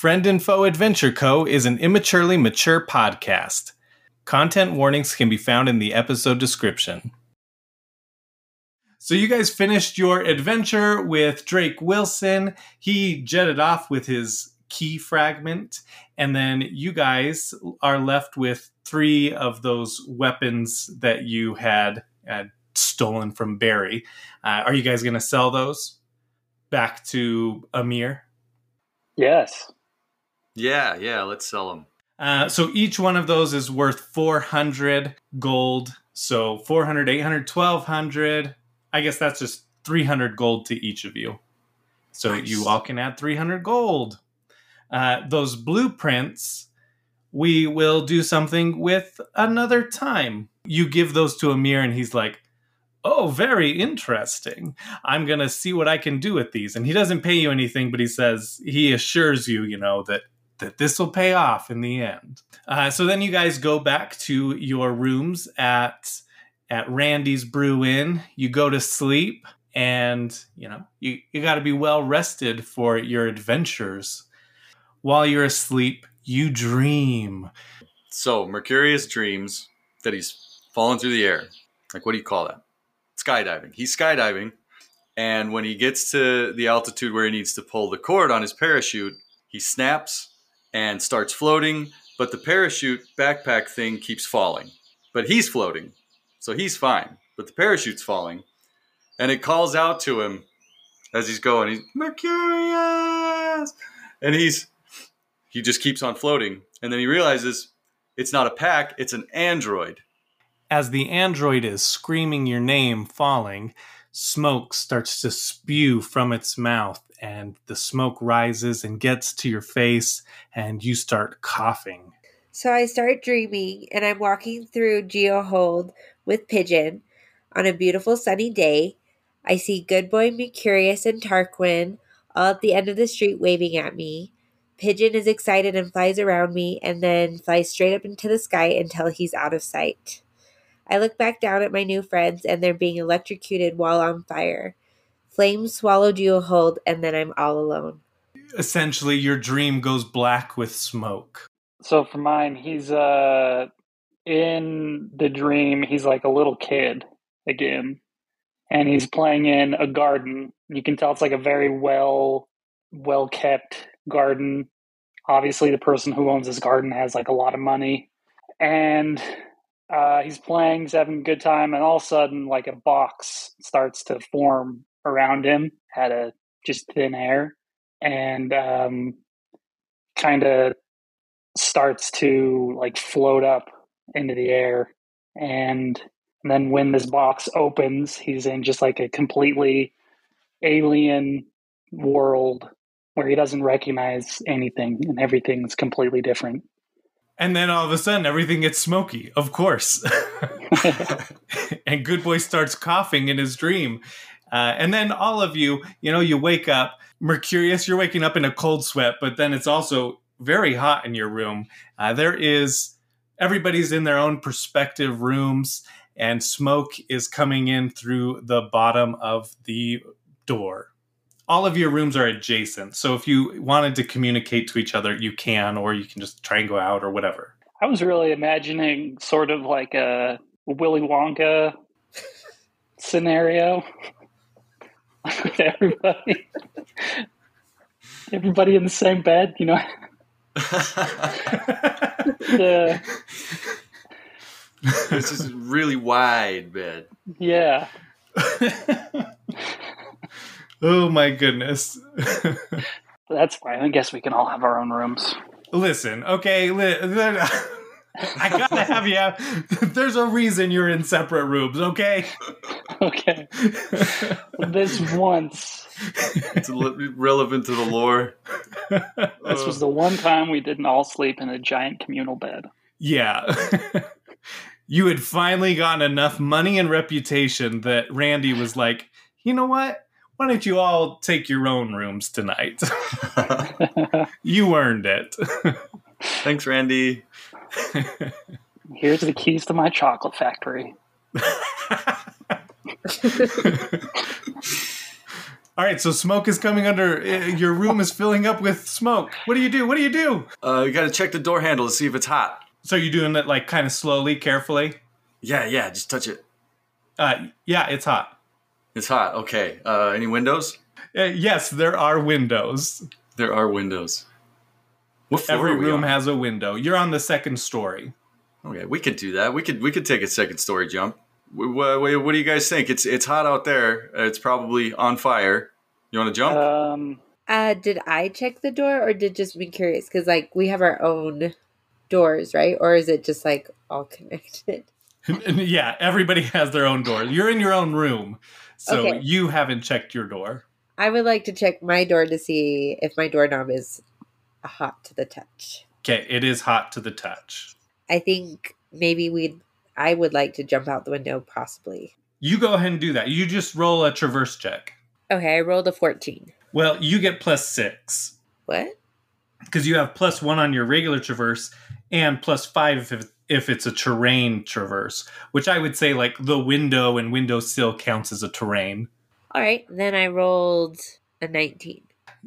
Friend and Foe Adventure Co. is an immaturely mature podcast. Content warnings can be found in the episode description. So, you guys finished your adventure with Drake Wilson. He jetted off with his key fragment, and then you guys are left with three of those weapons that you had, had stolen from Barry. Uh, are you guys going to sell those back to Amir? Yes. Yeah, yeah, let's sell them. Uh, so each one of those is worth 400 gold. So 400, 800, 1200. I guess that's just 300 gold to each of you. So Nice. you all can add 300 gold. Uh, those blueprints, we will do something with another time. You give those to Amir, and he's like, Oh, very interesting. I'm going to see what I can do with these. And he doesn't pay you anything, but he says, he assures you, you know, that that this will pay off in the end. Uh, so then you guys go back to your rooms at at Randy's Brew Inn. You go to sleep, and you know you you got to be well rested for your adventures. While you're asleep, you dream. So Mercurius dreams that he's falling through the air. Like what do you call that? Skydiving. He's skydiving, and when he gets to the altitude where he needs to pull the cord on his parachute, he snaps and starts floating. But the parachute backpack thing keeps falling. But he's floating, so he's fine. But the parachute's falling, and it calls out to him as he's going. He's Mercurius, and he's he just keeps on floating, and then he realizes it's not a pack; it's an android. As the android is screaming your name, falling, smoke starts to spew from its mouth, and the smoke rises and gets to your face, and you start coughing. So I start dreaming, and I'm walking through Geohold with Pigeon on a beautiful sunny day. I see Good Boy Mercurius and Tarquin all at the end of the street waving at me. Pigeon is excited and flies around me and then flies straight up into the sky until he's out of sight. I look back down at my new friends and they're being electrocuted while on fire. Flames swallow Geohold and then I'm all alone. Essentially, your dream goes black with smoke. So for mine, he's uh in the dream, he's like a little kid again. And he's playing in a garden. You can tell it's like a very well well kept garden. Obviously the person who owns this garden has like a lot of money. And uh, he's playing, he's having a good time, and all of a sudden, like a box starts to form around him out of just thin air, and um, kind of starts to like float up into the air. And then when this box opens, he's in just like a completely alien world where he doesn't recognize anything, and everything's completely different. And then all of a sudden, everything gets smoky, of course. and Good Boy starts coughing in his dream. Uh, and then all of you, you know, you wake up. Mercurius, you're waking up in a cold sweat, but then it's also very hot in your room. Uh, there is, everybody's in their own perspective rooms, and smoke is coming in through the bottom of the door. All of your rooms are adjacent. So if you wanted to communicate to each other, you can, or you can just try and go out or whatever. I was really imagining sort of like a Willy Wonka scenario with everybody, everybody in the same bed. You know, the, this is really wide bed. yeah. oh my goodness. That's fine. I guess we can all have our own rooms. Listen, okay, li- then- I gotta have you. There's a reason you're in separate rooms, okay? Okay. this once, It's li- relevant to the lore. this was the one time we didn't all sleep in a giant communal bed. yeah. you had finally gotten enough money and reputation that Randy was like, you know what? Why don't you all take your own rooms tonight? you earned it. Thanks, Randy. Here's the keys to my chocolate factory. All right, so smoke is coming under. uh, Your room is filling up with smoke. What do you do? What do you do? Uh, you gotta check the door handle to see if it's hot. So you're doing it like kind of slowly, carefully. Yeah, yeah, just touch it. Uh, yeah, it's hot. It's hot. Okay. Uh, any windows? Uh, yes, there are windows. There are windows. What floor Every are we room on? has a window. You're on the second story. Okay, we could do that. We could we could take a second story jump. What, what, what do you guys think? It's it's hot out there. Uh, It's probably on fire. You want to jump? Um, Uh, did I check the door or did just be curious? Because like we have our own doors, right? Or is it just like all connected? yeah, everybody has their own door. You're in your own room, so Okay. you haven't checked your door. I would like to check my door to see if my doorknob is hot to the touch. Okay, it is hot to the touch. I think maybe we'd. I would like to jump out the window, possibly. You go ahead and do that. You just roll a traverse check. Okay, I rolled a fourteen. Well, you get plus six What? because you have plus one on your regular traverse and plus five if, if it's a terrain traverse, which I would say like the window and windowsill counts as a terrain. All right, then I rolled a nineteen.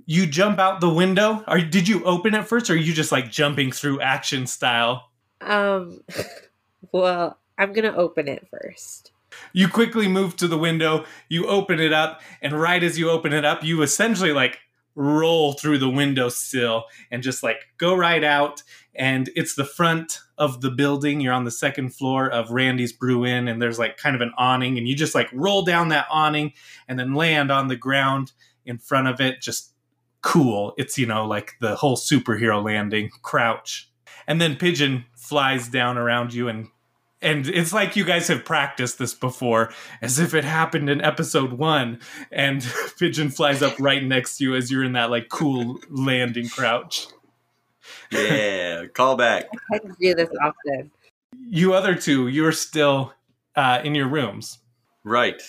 You jump out the window. Or did you open it first, or are you just like jumping through action style? Um, well, I'm gonna open it first. You quickly move to the window, you open it up, and right as you open it up, you essentially like roll through the windowsill and just like go right out. And it's the front of the building. You're on the second floor of Randy's Brew Inn, and there's like kind of an awning, and you just like roll down that awning and then land on the ground in front of it. Just cool. It's, you know, like the whole superhero landing, crouch. And then Pigeon flies down around you and and it's like you guys have practiced this before, as if it happened in episode one. And Pigeon flies up right next to you as you're in that like cool landing crouch. Yeah, call back. I can do this often. You other two, you're still uh, in your rooms. Right.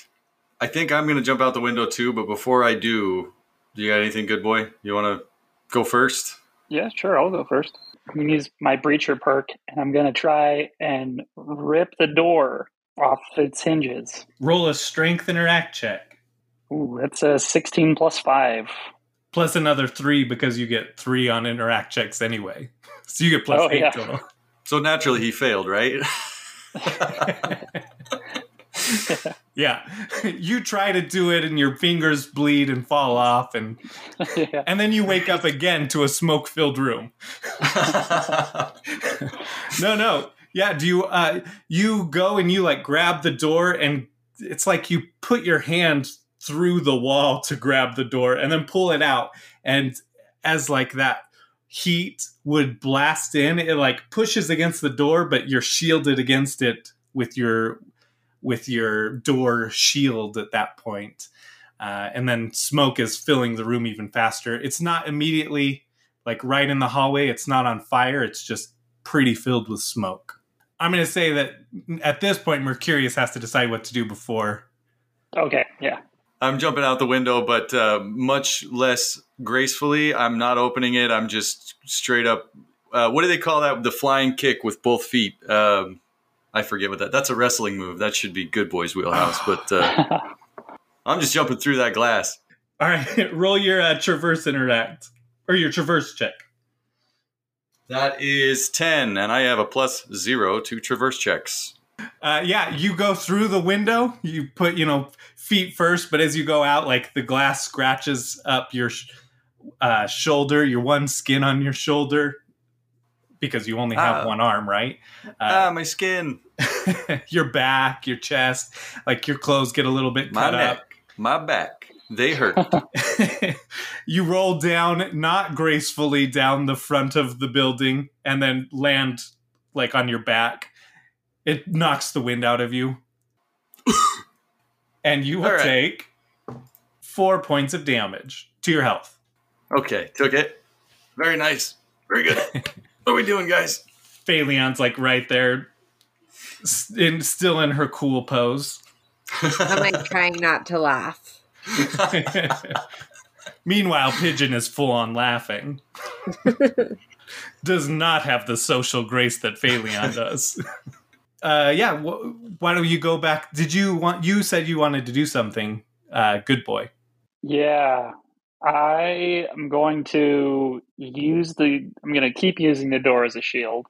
I think I'm gonna jump out the window too. But before I do, do you got anything, good boy? You want to go first? yeah, sure, I'll go first. I'm gonna use my breacher perk, and I'm gonna try and rip the door off its hinges. Roll a strength interact check, Ooh, that's a 16 plus five. Plus another three because you get three on interact checks anyway. So you get plus Oh, eight yeah. total. So naturally, he failed, right? yeah, you try to do it, and your fingers bleed and fall off, and yeah. and then you wake up again to a smoke-filled room. no, no. Yeah, do you uh you go and you like grab the door and it's like you put your hand through the wall to grab the door and then pull it out and as like that heat would blast in it like pushes against the door but you're shielded against it with your with your door shield at that point. Uh, and then smoke is filling the room even faster. It's not immediately like right in the hallway. It's not on fire. It's just pretty filled with smoke. I'm going to say that at this point, Mercurius has to decide what to do before. Okay, yeah. I'm jumping out the window, but uh, much less gracefully. I'm not opening it. I'm just straight up. Uh, what do they call that? The flying kick with both feet. Um, I forget what that. That's a wrestling move. That should be Good Boy's wheelhouse. But uh, I'm just jumping through that glass. All right, roll your uh, traverse interact or your traverse check. That is ten, and I have a plus zero to traverse checks. Uh, yeah, you go through the window. You put, you know, feet first, but as you go out, like the glass scratches up your sh- uh, shoulder, your one skin on your shoulder, because you only have Ah. one arm, right? ah, Uh, my skin, your back, your chest, like your clothes get a little bit my cut neck, my back. They hurt. you roll down, not gracefully, down the front of the building, and then land like on your back. It knocks the wind out of you. And you will All right. take four points of damage to your health. okay, took it. Very nice. Very good. what are we doing, guys? Phaleon's like right there, in, still in her cool pose. I'm like trying not to laugh. Meanwhile, Pigeon is full on laughing. does not have the social grace that Phaleon does. Uh, yeah, wh- why don't you go back? Did you want? You said you wanted to do something. Uh, good boy. Yeah. I am going to use the I'm going to keep using the door as a shield.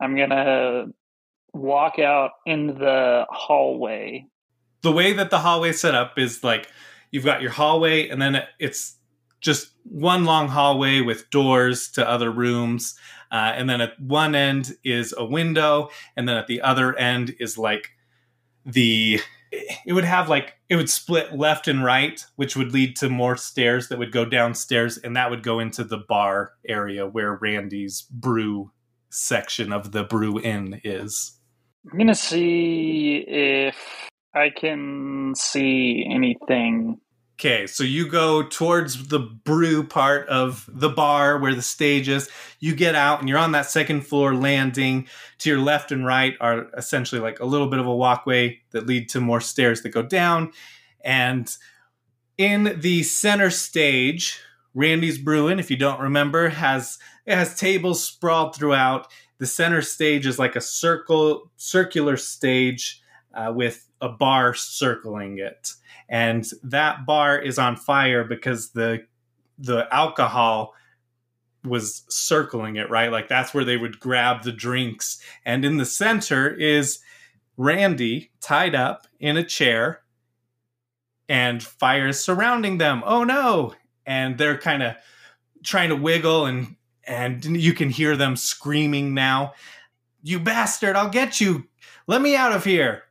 I'm going to walk out in the hallway. The way that the hallway's set up is like you've got your hallway and then it's just one long hallway with doors to other rooms. Uh, and then at one end is a window, and then at the other end is like the it would have like it would split left and right, which would lead to more stairs that would go downstairs, and that would go into the bar area where Randy's brew section of the brew inn is. I'm gonna see if I can see anything. Okay, so you go towards the brew part of the bar where the stage is. You get out and you're on that second floor landing. To your left and right are essentially like a little bit of a walkway that lead to more stairs that go down. And in the center stage, Randy's Brew Inn, if you don't remember, has it has tables sprawled throughout. The center stage is like a circle circular stage uh, with a bar circling it and that bar is on fire because the the alcohol was circling it right? Like that's where they would grab the drinks. And in the center is randy tied up in a chair and fire is surrounding them. Oh no. And they're kind of trying to wiggle and and you can hear them screaming now. You bastard i'll get you. Let me out of here.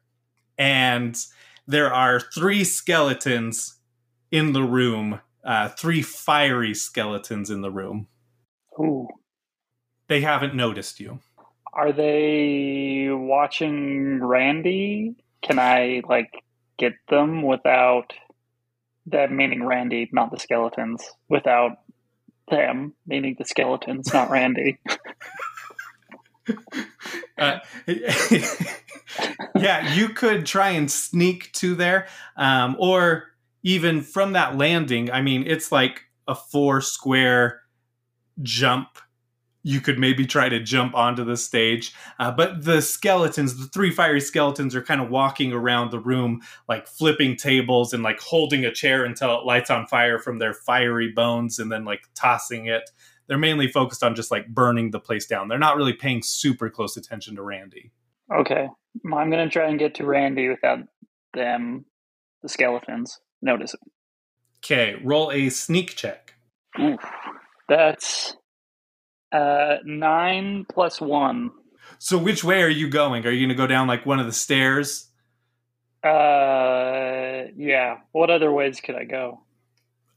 And there are three skeletons in the room, uh, three fiery skeletons in the room. Ooh. They haven't noticed you. Are they watching Randy? Can I like get them without that meaning Randy, not the skeletons, without them meaning the skeletons, not Randy? uh, yeah, you could try and sneak to there, um, or even from that landing. I mean, it's like a four square jump. You could maybe try to jump onto the stage, uh, but the skeletons, the three fiery skeletons, are kind of walking around the room, like flipping tables and like holding a chair until it lights on fire from their fiery bones, and then like tossing it they're mainly focused on just like burning the place down. They're not really paying super close attention to Randy. Okay. I'm going to try and get to Randy without them, the skeletons, noticing. Okay, roll a sneak check. Oof. That's uh, nine plus one. So, which way are you going? Are you going to go down like one of the stairs? Uh, yeah. What other ways could I go?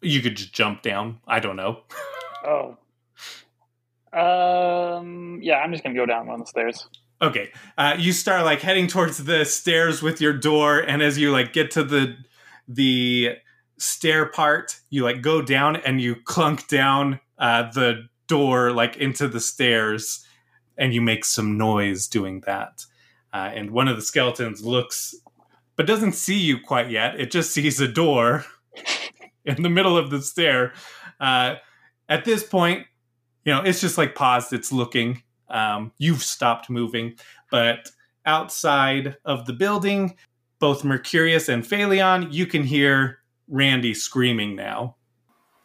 You could just jump down. I don't know. oh, um, yeah, I'm just gonna go down one of the stairs. Okay, uh, you start like heading towards the stairs with your door, and as you like get to the the stair part, you like go down and you clunk down uh, the door like into the stairs, and you make some noise doing that. Uh, and one of the skeletons looks, but doesn't see you quite yet. It just sees a door in the middle of the stair. Uh, at this point, you know, it's just like paused, it's looking. Um, you've stopped moving. But outside of the building, both Mercurius and Phaleon, you can hear Randy screaming now.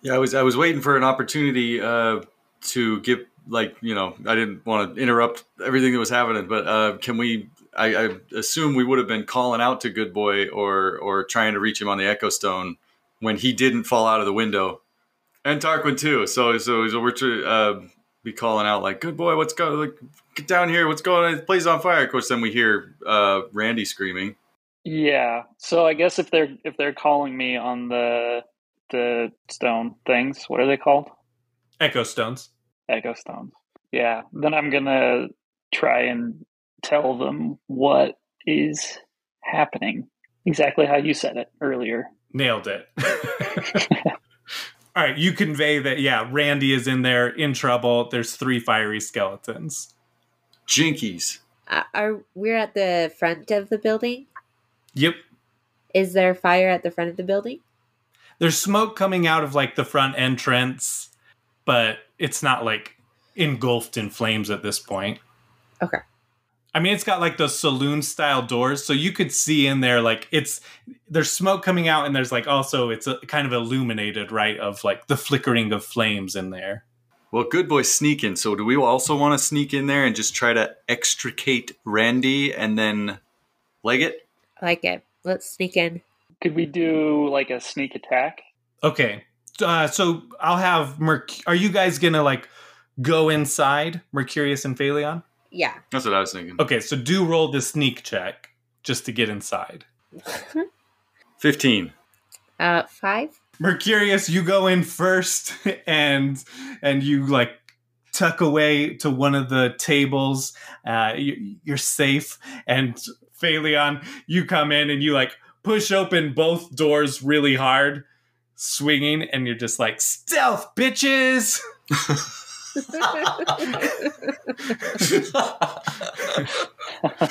Yeah, I was I was waiting for an opportunity uh, to get like you know I didn't want to interrupt everything that was happening, but uh, can we? I, I assume we would have been calling out to Good Boy or or trying to reach him on the Echo Stone when he didn't fall out of the window and Tarquin too. So so, so we're to uh, be calling out like, "Good boy, what's going? Like, get down here! What's going on? The place on fire!" Of course, then we hear uh, Randy screaming. Yeah. So I guess if they're if they're calling me on the the stone things, what are they called? Echo stones. Echo stones. Yeah. Then I'm gonna try and tell them what is happening. Exactly how you said it earlier. Nailed it. All right, you convey that, yeah, Randy is in there in trouble. There's three fiery skeletons. Jinkies. Uh, are we're at the front of the building? Yep. Is there fire at the front of the building? There's smoke coming out of like the front entrance, but it's not like engulfed in flames at this point. Okay. I mean, it's got like those saloon style doors, so you could see in there. Like it's there's smoke coming out, and there's like also it's a, kind of illuminated, right? Of like the flickering of flames in there. Well, good boy sneaking. So, do we also want to sneak in there and just try to extricate Randy and then leg it? I like it. Let's sneak in. Could we do like a sneak attack? Okay, uh, so I'll have Merc. Are you guys gonna like go inside Mercurius and Phaleon? Yeah. That's what I was thinking. Okay, so do roll the sneak check just to get inside. 15. Uh, five. Mercurius, you go in first and and you like tuck away to one of the tables. Uh, you, you're safe. And Phaleon, you come in and you like push open both doors really hard, swinging, and you're just like stealth, bitches.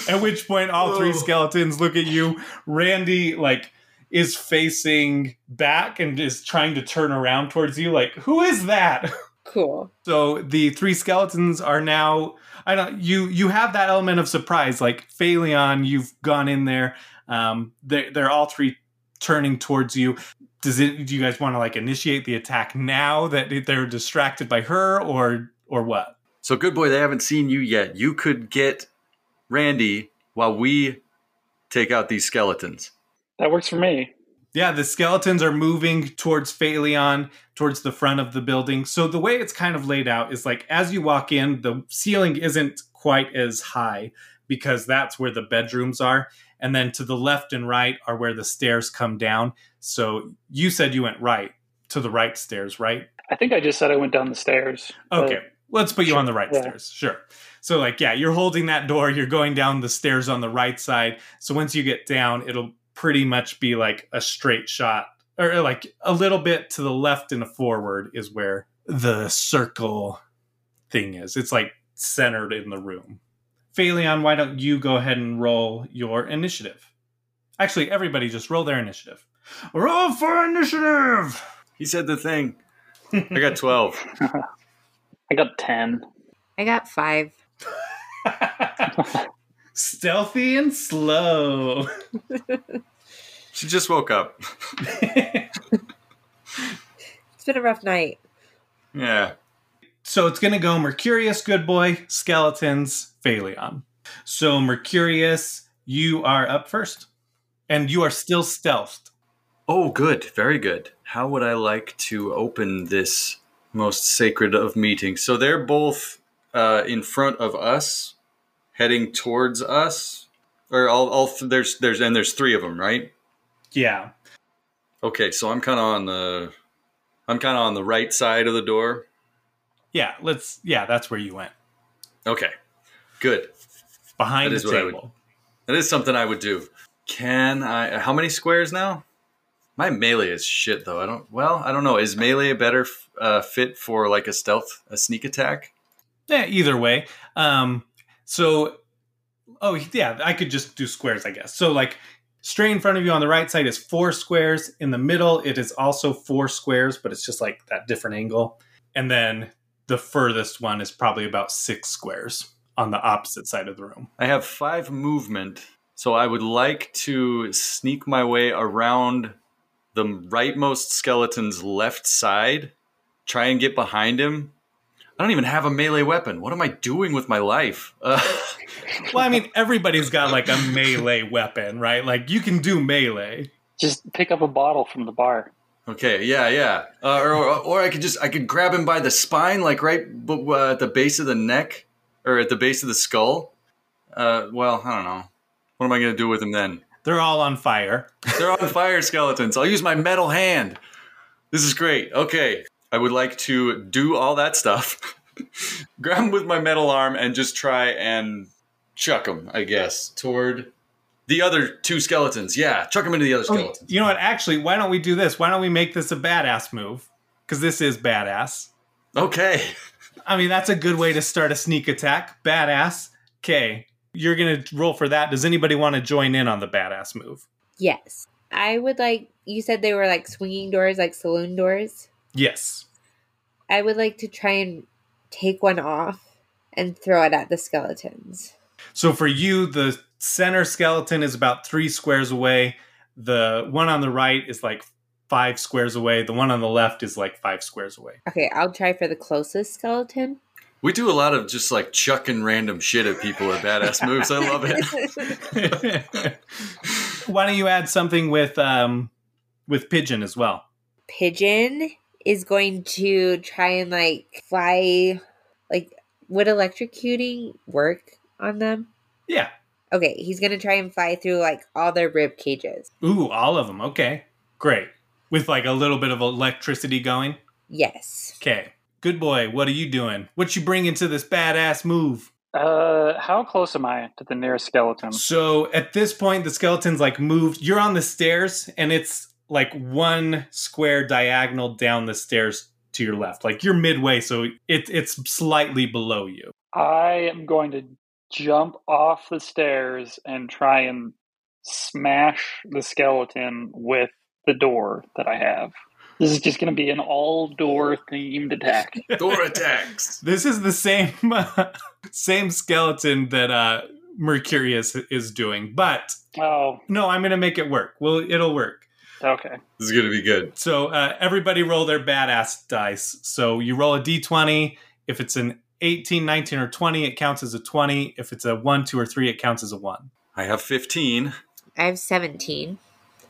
At which point, all three skeletons look at you. Randy, like, is facing back and is trying to turn around towards you. Like, who is that? cool. So the three skeletons are now. I don't. You you have that element of surprise. Like Phaleon, you've gone in there. Um, they they're all three turning towards you. Does it? Do you guys want to like initiate the attack now that they're distracted by her, or or what? So, good boy, they haven't seen you yet. You could get Randy while we take out these skeletons. That works for me. Yeah, the skeletons are moving towards Phaleon, towards the front of the building. So the way it's kind of laid out is like as you walk in, the ceiling isn't quite as high because that's where the bedrooms are. And then to the left and right are where the stairs come down. So you said you went right to the right stairs, right? I think I just said I went down the stairs. Okay, let's put you on the right Yeah. stairs. Sure. So, like, yeah, you're holding that door, you're going down the stairs on the right side. So, once you get down, it'll pretty much be like a straight shot, or uh, like a little bit to the left and forward is where the circle thing is. It's like centered in the room. Phaleon, why don't you go ahead and roll your initiative? Actually, everybody just roll their initiative. Roll for initiative! He said the thing. I got 12. I got 10. I got five. Stealthy and slow. She just woke up. It's been a rough night. Yeah. So it's going to go Mercurius, good boy, skeletons, Phaleon. So, Mercurius, you are up first. And you are still stealthed. Oh, good. Very good. How would I like to open this most sacred of meetings? So they're both uh, in front of us, heading towards us. Or all, all th- there's there's and there's three of them, right? Yeah. Okay, so I'm kind of on the I'm kind of on the right side of the door. Yeah, let's yeah, that's where you went. Okay, good. Behind That the I would- table. That is something I would do. Can I? How many squares now? My melee is shit though. I don't. Well, I don't know. Is melee a better uh, fit for like a stealth, a sneak attack? Yeah, either way. Um so oh yeah, I could just do squares, I guess. So like straight in front of you on the right side is four squares. In the middle, it is also four squares, but it's just like that different angle. And then the furthest one is probably about six squares on the opposite side of the room. I have five movement, so I would like to sneak my way around the rightmost skeleton's left side. Try and get behind him. I don't even have a melee weapon. What am I doing with my life? Uh, Well, I mean, everybody's got like a melee weapon, right? Like you can do melee. Just pick up a bottle from the bar. Okay, yeah, yeah. Uh, or, or I could just I could grab him by the spine, like right b- uh, at the base of the neck or at the base of the skull. Uh, well, I don't know. What am I gonna do with him then? They're all on fire. They're on fire skeletons. I'll use my metal hand. This is great. Okay, I would like to do all that stuff. grab him with my metal arm and just try and chuck him. I guess toward the other two skeletons. Yeah, chuck them into the other Oh, skeletons. you know what? Actually, why don't we do this? Why don't we make this a badass move? Because this is badass. Okay. I mean, that's a good way to start a sneak attack. Badass. Okay, you're gonna roll for that. Does anybody want to join in on the badass move? Yes. I would like, you said they were like swinging doors, like saloon doors. Yes. I would like to try and take one off and throw it at the skeletons. So for you, the center skeleton is about three squares away. The one on the right is like five squares away. The one on the left is like five squares away. Okay, I'll try for the closest skeleton. We do a lot of just like chucking random shit at people with badass moves. I love it. Why don't you add something with um with pigeon as well? Pigeon is going to try and like fly. Like, would electrocuting work on them? Yeah. Okay, he's gonna try and fly through like all their rib cages. Ooh, all of them. Okay, great. With like a little bit of electricity going. Yes. Okay. Good boy. What are you doing? What you bringing to this badass move? Uh, how close am I to the nearest skeleton? So at this point, the skeleton's like moved. You're on the stairs, and it's like one square diagonal down the stairs to your left. Like you're midway, so it, it's slightly below you. I am going to jump off the stairs and try and smash the skeleton with the door that I have. This is just going to be an all door themed attack. Door attacks. This is the same same skeleton that uh, Mercurius is doing, but Oh, no, I'm going to make it work. Well, it'll work. okay. This is gonna be good. So uh, everybody roll their badass dice. So you roll a d20. If it's an 18, 19, or 20, it counts as a 20. If it's a 1, 2, or 3, it counts as a 1. I have 15. I have 17.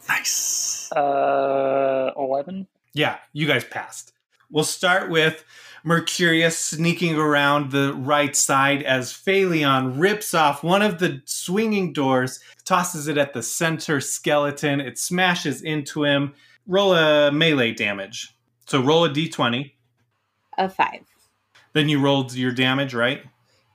Nice. Uh, 11? Yeah, you guys passed. We'll start with Mercurius sneaking around the right side as Phaleon rips off one of the swinging doors, tosses it at the center skeleton. It smashes into him. Roll a melee damage. So roll a d20. A 5. Then you rolled your damage, right?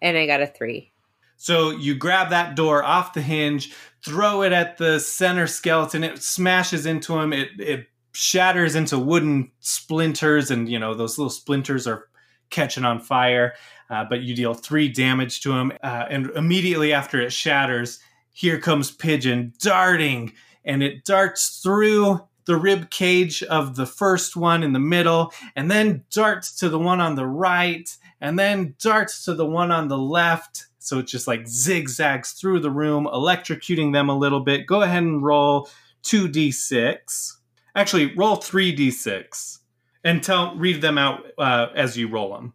And I got a 3. So you grab that door off the hinge, throw it at the center skeleton. It smashes into him. It it shatters into wooden splinters, and you know those little splinters are catching on fire. Uh, but you deal three damage to him, uh, and immediately after it shatters, here comes Pigeon darting, and it darts through the rib cage of the first one in the middle, and then darts to the one on the right, and then darts to the one on the left. So it just like zigzags through the room, electrocuting them a little bit. Go ahead and roll 2d6. Actually, roll 3d6 and tell read them out uh, as you roll them.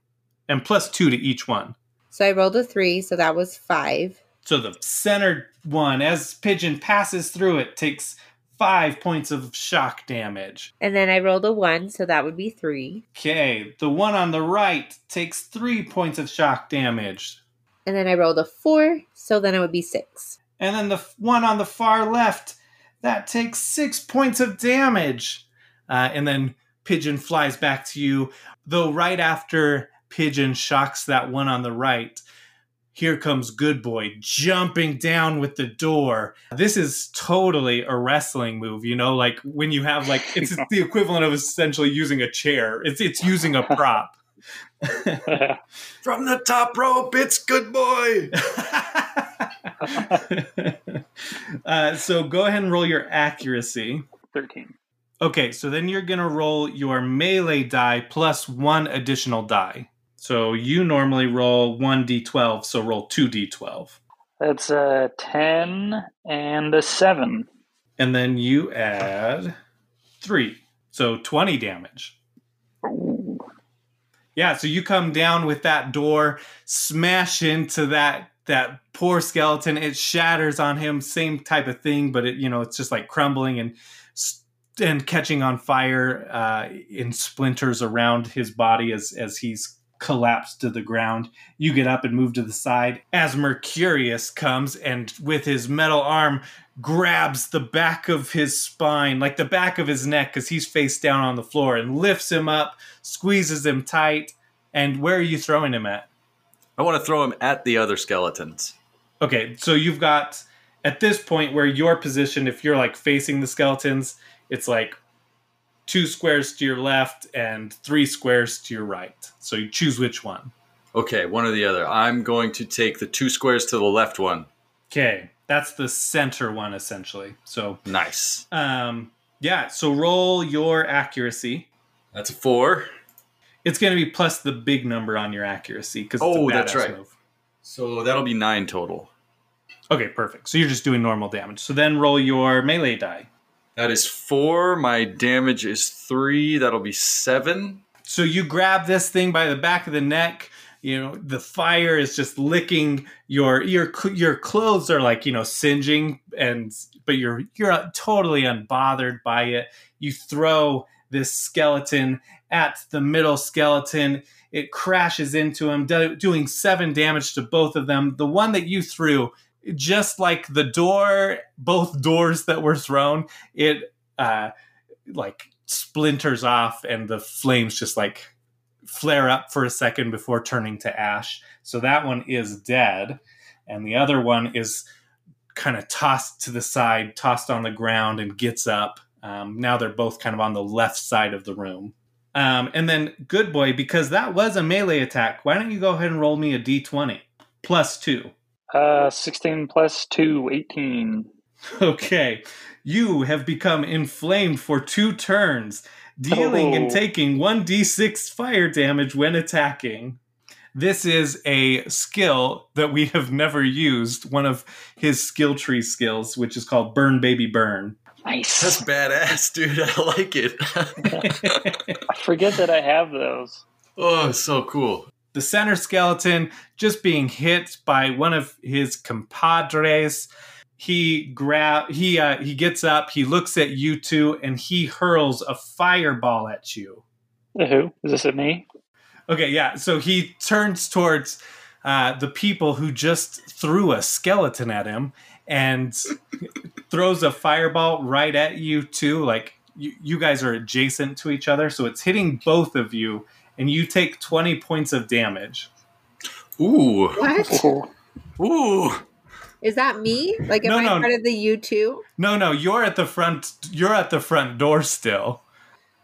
And plus 2 to each one. So I rolled a 3, so that was 5. So the center one, as Pigeon passes through it, takes five points of shock damage. And then I rolled a 1, so that would be 3. Okay, the one on the right takes three points of shock damage. And then I rolled a 4, so then it would be 6. And then the f- one on the far left, that takes six points of damage. Uh, and then Pigeon flies back to you. Though, right after Pigeon shocks that one on the right, here comes Good Boy jumping down with the door. This is totally a wrestling move, you know, like when you have like it's the equivalent of essentially using a chair. It's it's using a prop. From the top rope, it's good boy. uh, so go ahead and roll your accuracy. 13. Okay, so then you're gonna roll your melee die plus one additional die. So you normally roll one d12, so roll two d12, That's a 10 and a 7. and then you add three, so twenty damage. Ooh. Yeah, so you come down with that door, smash into that that poor skeleton. It shatters on him, same type of thing, but it you know it's just like crumbling and and catching on fire uh, in splinters around his body as as he's collapsed to the ground. You get up and move to the side as Mercurius comes and with his metal arm grabs the back of his spine, like the back of his neck, because he's face down on the floor, and lifts him up, squeezes him tight. And where are you throwing him at? I want to throw him at the other skeletons. Okay, so you've got at this point where you're positioned, if you're like facing the skeletons, it's like two squares to your left and three squares to your right. So you choose which one. Okay, one or the other. I'm going to take the two squares to the left one. Okay, that's the center one essentially. So, Nice. um, yeah. So roll your accuracy. That's a four. It's going to be plus the big number on your accuracy because Oh, that's right. Move. So that'll be nine total. Okay, perfect. So you're just doing normal damage. So then roll your melee die. That is four. My damage is three. That'll be seven. So you grab this thing by the back of the neck. You know the fire is just licking your your your clothes are like you know singeing and but you're you're totally unbothered by it. You throw this skeleton at the middle skeleton. It crashes into him, do, doing seven damage to both of them. The one that you threw, just like the door, both doors that were thrown, it uh, like splinters off, and the flames just like flare up for a second before turning to ash. So that one is dead, and the other one is kind of tossed to the side, tossed on the ground, and gets up. Um, now they're both kind of on the left side of the room. Um, and then Good Boy, because that was a melee attack, why don't you go ahead and roll me a d20 plus two? Uh, 16 plus 2, 18. Okay. You have become inflamed for two turns, dealing and Oh. taking 1d6 fire damage when attacking. This is a skill that we have never used, one of his skill tree skills, which is called Burn Baby Burn. Nice. That's badass, dude. I like it. I forget that I have those. oh, so cool. The center skeleton just being hit by one of his compadres he grab he uh, he gets up he looks at you two and he hurls a fireball at you Who? Is this at me? okay yeah so he turns towards uh, the people who just threw a skeleton at him and throws a fireball right at you too like you, you guys are adjacent to each other so it's hitting both of you and you take 20 points of damage Ooh. What? Oh, Ooh. Is that me? Like, am No, I no. part of the U two? No, no, you're at the front. You're at the front door still.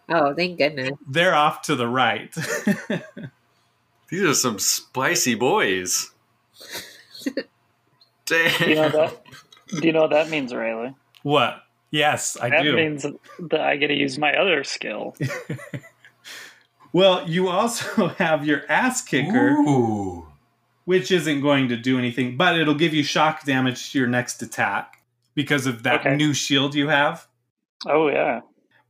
Oh, thank goodness. They're off to the right. These are some spicy boys. Damn. do you know that? Do you know what that means, Riley? what? Yes, I that do. That means that I get to use my other skill. well, you also have your ass kicker, Ooh. which isn't going to do anything, but it'll give you shock damage to your next attack because of that Okay. new shield you have. Oh yeah,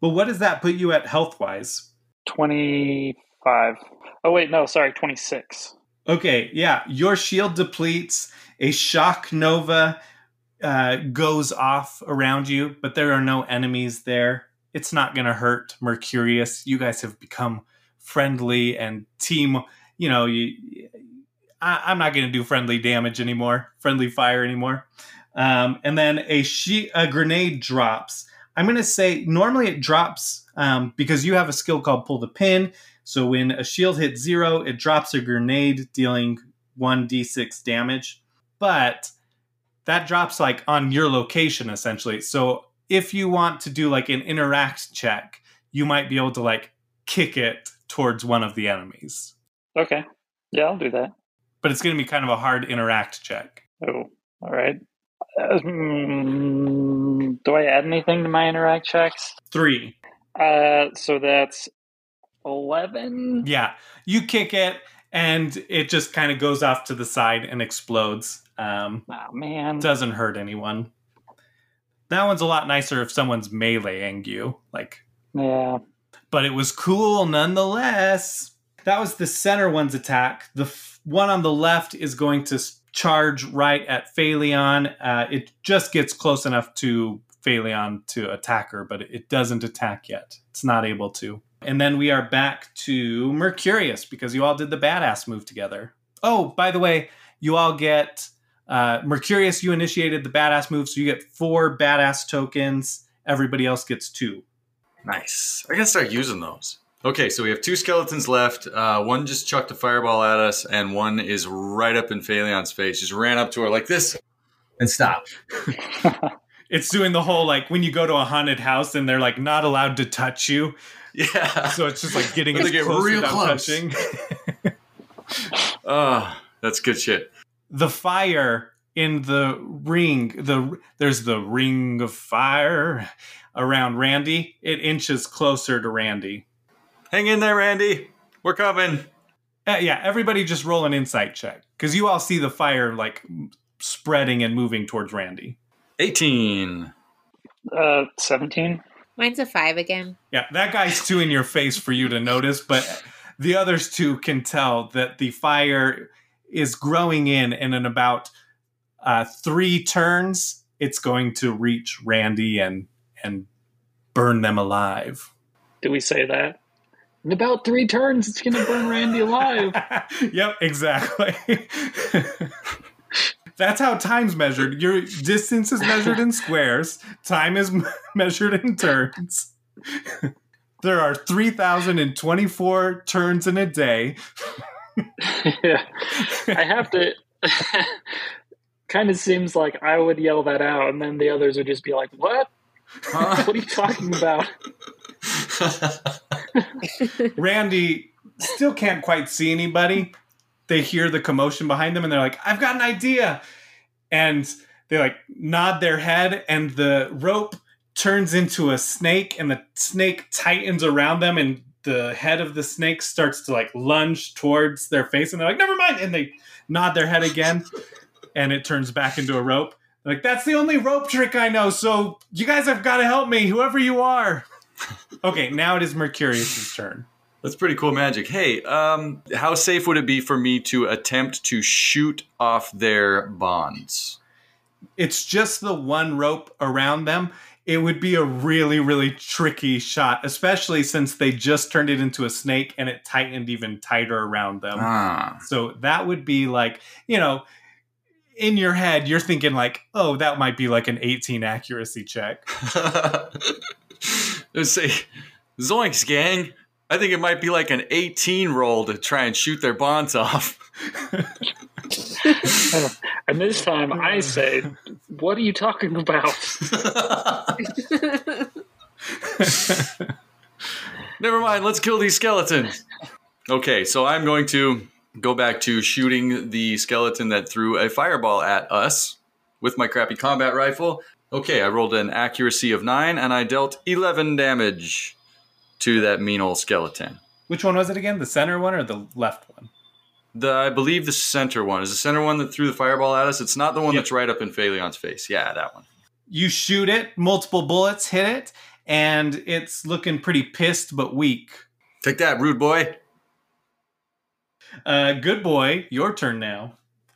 But what does that put you at health wise? twenty-five. Oh wait, no, sorry, twenty-six. Okay, yeah, your shield depletes. A shock nova uh, goes off around you, but there are no enemies there. It's not going to hurt Mercurius. You guys have become friendly and team. You know, you. I, I'm not going to do friendly damage anymore, friendly fire anymore. Um, and then a she a grenade drops. I'm going to say normally it drops um, because you have a skill called pull the pin. So when a shield hits zero, it drops a grenade, dealing 1d6 damage. But that drops like on your location essentially. So if you want to do like an interact check, you might be able to like kick it towards one of the enemies. Okay, yeah, I'll do that. But it's going to be kind of a hard interact check. Oh, all right. Hmm, do I add anything to my interact checks? Three. Uh, so that's eleven. Yeah. You kick it and it just kind of goes off to the side and explodes. Um, Oh man. doesn't hurt anyone. That one's a lot nicer if someone's meleeing you. Like Yeah. But it was cool nonetheless. That was the center one's attack. The f- one on the left is going to charge right at Phaleon. Uh, it just gets close enough to Phaleon to attack her, but it doesn't attack yet. It's not able to. And then we are back to Mercurius because you all did the badass move together. Oh, by the way, you all get uh, Mercurius. You initiated the badass move, so you get four badass tokens. Everybody else gets two. Nice. I gotta start using those. Okay, so we have two skeletons left. Uh, one just chucked a fireball at us, and one is right up in Phaleon's face. Just ran up to her like this and stopped. it's doing the whole like when you go to a haunted house and they're like not allowed to touch you Yeah. so it's just like getting as get close real close. touching Oh, that's good shit. the fire in the ring the there's the ring of fire around randy it inches closer to randy Hang in there, Randy. We're coming. Uh, yeah, everybody just roll an insight check because you all see the fire like spreading and moving towards Randy. 18. Uh, 17. Mine's a five again. Yeah, that guy's too in your face for you to notice, but the others two can tell that the fire is growing in, and in about uh, three turns, it's going to reach Randy and and burn them alive. Do we say that? In about three turns, it's going to burn Randy alive. yep, exactly. That's how time's measured. Your distance is measured in squares. Time is measured in turns. there are 3,024 turns in a day. yeah. I have to. kind of seems like I would yell that out, and then the others would just be like, What? Uh, what are you talking about? Randy still can't quite see anybody. They hear the commotion behind them and they're like, I've got an idea. And they like nod their head and the rope turns into a snake and the snake tightens around them and the head of the snake starts to like lunge towards their face and they're like, never mind. And they nod their head again and it turns back into a rope. Like, that's the only rope trick I know. So you guys have got to help me, whoever you are. okay, now it is Mercurius's turn. That's pretty cool magic. Hey, um, how safe would it be for me to attempt to shoot off their bonds? It's just the one rope around them. It would be a really, really tricky shot, especially since they just turned it into a snake and it tightened even tighter around them. Ah. So that would be like, you know, in your head, you're thinking like, oh, that might be like an 18 accuracy check. Let's say, Zoinks, gang. I think it might be like an 18 roll to try and shoot their bonds off. and this time I say, What are you talking about? Never mind, let's kill these skeletons. Okay, so I'm going to go back to shooting the skeleton that threw a fireball at us with my crappy combat rifle. Okay, I rolled an accuracy of 9 and I dealt 11 damage to that mean old skeleton. Which one was it again? The center one or the left one? The I believe the center one is the center one that threw the fireball at us. It's not the one Yep. that's right up in Phaleon's face. Yeah, that one. You shoot it, multiple bullets hit it, and it's looking pretty pissed but weak. Take that, rude boy. Uh, good boy, your turn now.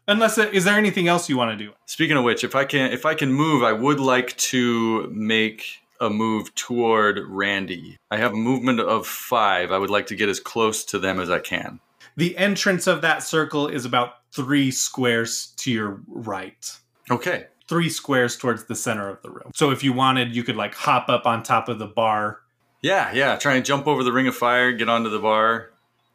Unless uh, is there anything else you want to do? Speaking of which, if I can if I can move, I would like to make a move toward Randy. I have a movement of five. I would like to get as close to them as I can. The entrance of that circle is about three squares to your right. Okay. Three squares towards the center of the room. So if you wanted, you could like hop up on top of the bar. Yeah, yeah. Try and jump over the ring of fire, get onto the bar,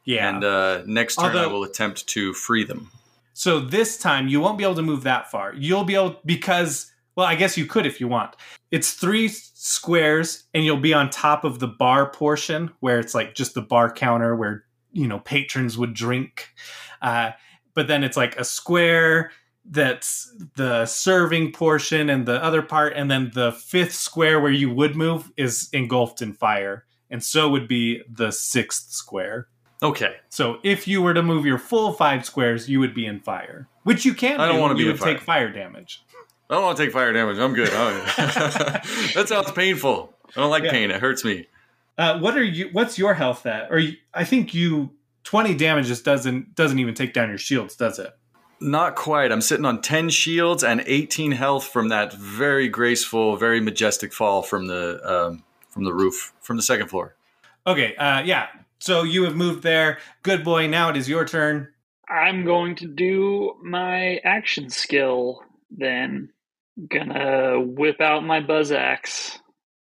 Yeah. and uh, next turn I will attempt to free them. So this time you won't be able to move that far. You'll be able because well, I guess you could if you want. It's three squares and you'll be on top of the bar portion where it's like just the bar counter where you know patrons would drink. Uh, but then it's like a square that's the serving portion and the other part and then the fifth square where you would move is engulfed in fire and so would be the sixth square Okay. so if you were to move your full five squares, you would be in fire, which you can't. I don't do. wanna be You in would fire. take fire damage. I don't want to take fire damage. I'm good. Oh, that sounds painful. I don't like Yeah. pain. It hurts me. Uh, what are you? What's your health at? Or you, I think you twenty damage just doesn't doesn't even take down your shields, does it? Not quite. I'm sitting on 10 shields and 18 health from that very graceful, very majestic fall from the um, from the roof, from the second floor. Okay. Uh, yeah. So you have moved there. Good boy. Now it is your turn. I'm going to do my action skill then. Gonna whip out my buzz axe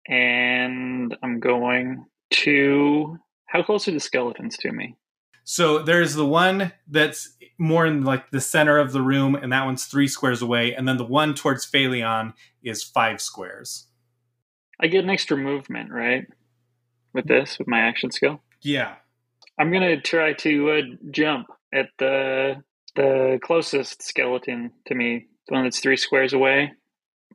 and I'm going to. How close are the skeletons to me? So there's the one that's more in like the center of the room, and that one's three squares away, and then the one towards Phaleon is five squares. I get an extra movement, right? With this, with my action skill. Yeah. I'm gonna try to uh, jump at the the closest skeleton to me, the one that's three squares away.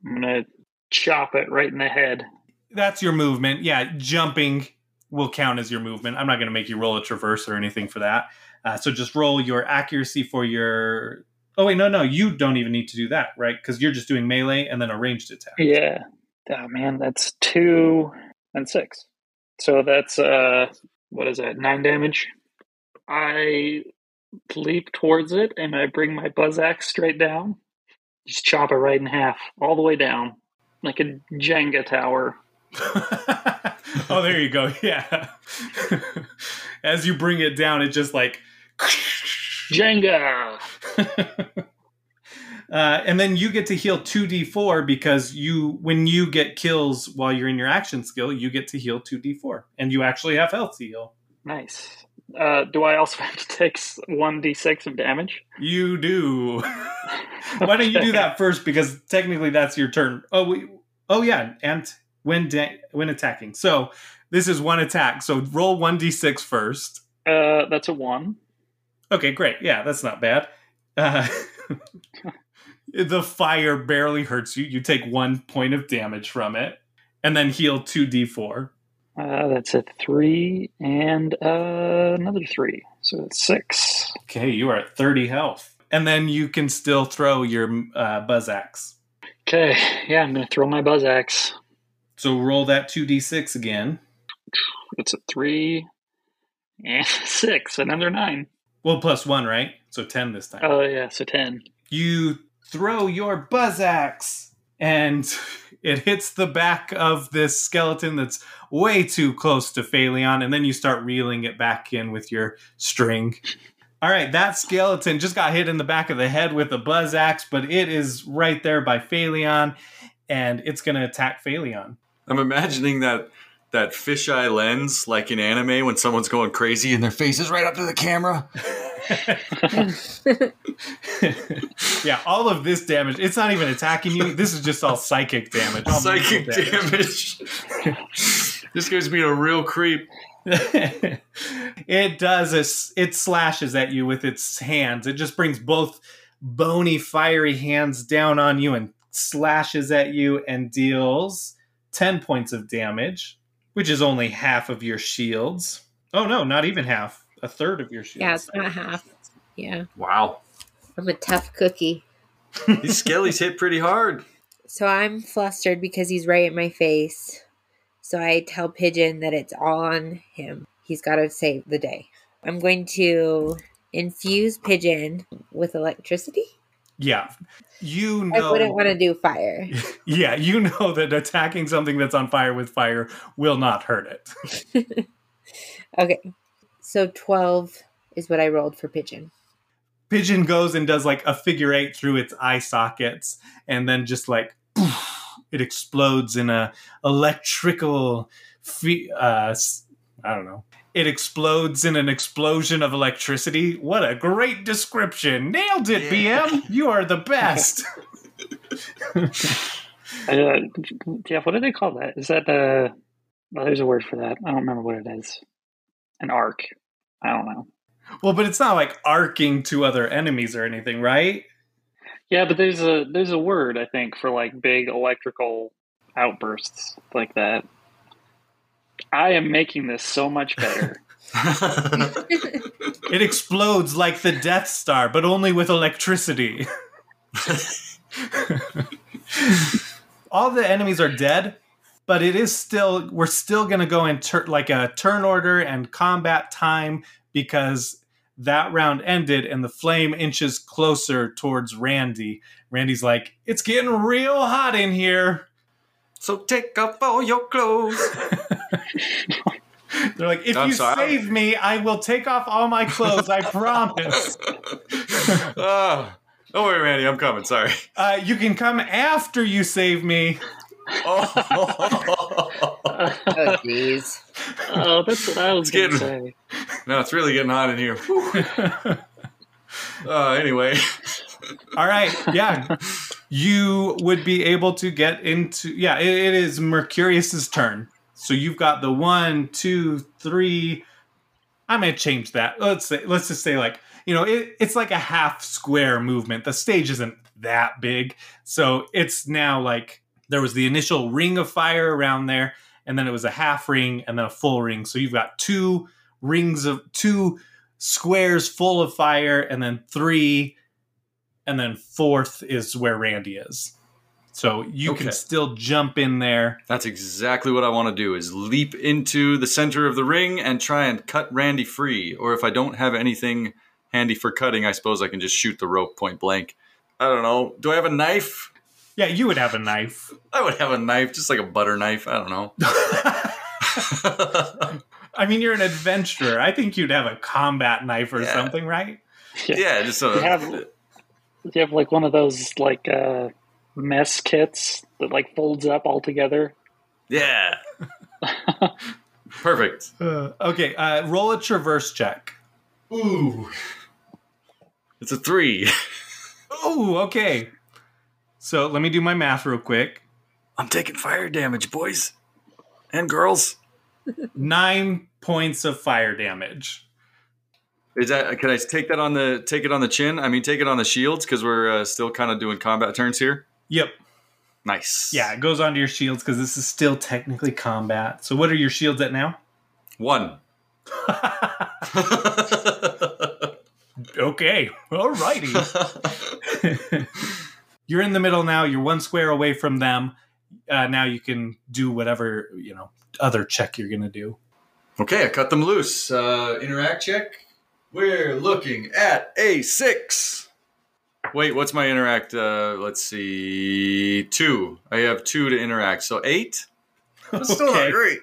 I'm gonna chop it right in the head. That's your movement. Yeah, jumping will count as your movement. I'm not going to make you roll a traverse or anything for that. Uh, so just roll your accuracy for your. Oh wait, no, no, you don't even need to do that, right? Because you're just doing melee and then a ranged attack. Yeah. Oh man, that's two and six. So that's uh what is that? Nine damage. I leap towards it and I bring my buzz axe straight down. Just chop it right in half, all the way down. Like a Jenga tower. oh, there you go. Yeah. As you bring it down, it just like. Jenga! Uh, and then you get to heal 2d4 because you when you get kills while you're in your action skill you get to heal 2d4 and you actually have health to heal Nice. Uh, do I also have to take one d six of damage? you do why don't you do that first because technically that's your turn oh we, oh yeah and when da- when attacking so this is one attack so roll 1d6 first Uh, that's a one. Okay, great. Yeah, that's not bad. Uh, the fire barely hurts you. You take one point of damage from it, and then heal two d4. Uh, that's a three and uh, another three. So that's six. Okay, you are at thirty health, and then you can still throw your uh, buzz axe. Okay, yeah, I'm gonna throw my buzz axe. So roll that two d6 again. It's a three and six, another nine. Well, plus one, right? So ten this time. Oh yeah, so ten. you throw your buzz axe and it hits the back of this skeleton that's way too close to Phaleon, and then you start reeling it back in with your string. All right, that skeleton just got hit in the back of the head with a buzz axe, but it is right there by Phaleon, and it's going to attack Phaleon. I'm imagining that that fisheye lens, like in anime, when someone's going crazy and their face is right up to the camera. yeah, all of this damage, it's not even attacking you. This is just all psychic damage. all Psychic mental damage. this gives me a real creep. it does a, it slashes at you with its hands it just brings both bony fiery hands down on you and slashes at you and deals 10 points of damage which is only half of your shields oh no not even half a third of your shields Yeah, it's not half. Yeah, Wow. I'm a tough cookie. These skellies hit pretty hard. So I'm flustered because he's right in my face. So I tell Pigeon that it's all on him. He's got to save the day. I'm going to infuse Pigeon with electricity. Yeah you know I wouldn't want to do fire. yeah you know that attacking something that's on fire with fire will not hurt it Okay. So 12 is what I rolled for Pigeon. pigeon goes and does like a figure eight through its eye sockets and then just like poof, it explodes in a electrical fe- uh i don't know it explodes in an explosion of electricity what a great description nailed it Yeah. bm you are the best Uh, Jeff, what do they call that? Is that uh? Well, there's a word for that. I don't remember what it is. An arc. I don't know. well but it's not like arcing to other enemies or anything right Yeah, but there's a there's a word I think for like big electrical outbursts like that. I am making this so much better. it explodes like the death star but only with electricity. All the enemies are dead but it is still we're still going to go in tur- like a turn order and combat time because that round ended and the flame inches closer towards randy. Randy's like it's getting real hot in here so take off all your clothes. they're like if I'm you sorry. save me i will take off all my clothes i promise oh, don't worry, Randy. I'm coming. Sorry. uh, you can come after you save me Oh. Oh, jeez. oh, that's what I was going to getting- say. no, it's really getting hot in here. Uh, anyway, All right, yeah. You would be able to get into yeah, it, it is Mercurius's turn. So you've got the one, two, three. I'm gonna change that. Let's say let's just say like, you know, it, it's like a half square movement. The stage isn't that big. So it's now like there was the initial ring of fire around there, and then it was a half ring, and then a full ring. So you've got two rings of two squares full of fire, and then three, and then fourth is where Randy is. So you Okay. can still jump in there. That's exactly what I want to do is leap into the center of the ring and try and cut Randy free. Or if I don't have anything handy for cutting, I suppose I can just shoot the rope point blank. I don't know. Do I have a knife? Yeah, you would have a knife. I would have a knife, just like a butter knife. I don't know. I mean, you're an adventurer. I think you'd have a combat knife or Yeah. something, right? yeah, just a, You have- Do you have like one of those like uh, mess kits that like folds up all together? yeah. Perfect. Uh, okay, uh, roll a traverse check. Ooh. It's a three. Ooh, okay. So let me do my math real quick. I'm taking fire damage, boys and girls. Nine points of fire damage. Is that? Can I take that on the take it on the chin? I mean, take it on the shields because we're uh, still kind of doing combat turns here. Yep. Nice. Yeah, it goes onto your shields because this is still technically combat. So what are your shields at now? One. okay. Alrighty. you're in the middle now. You're one square away from them. Uh, now you can do whatever, you know, other check you're going to do. okay, I cut them loose. Uh, interact check. We're looking at a six. Wait, what's my interact? Uh, let's see. Two. I have two to interact. So eight? That's still Okay. not great.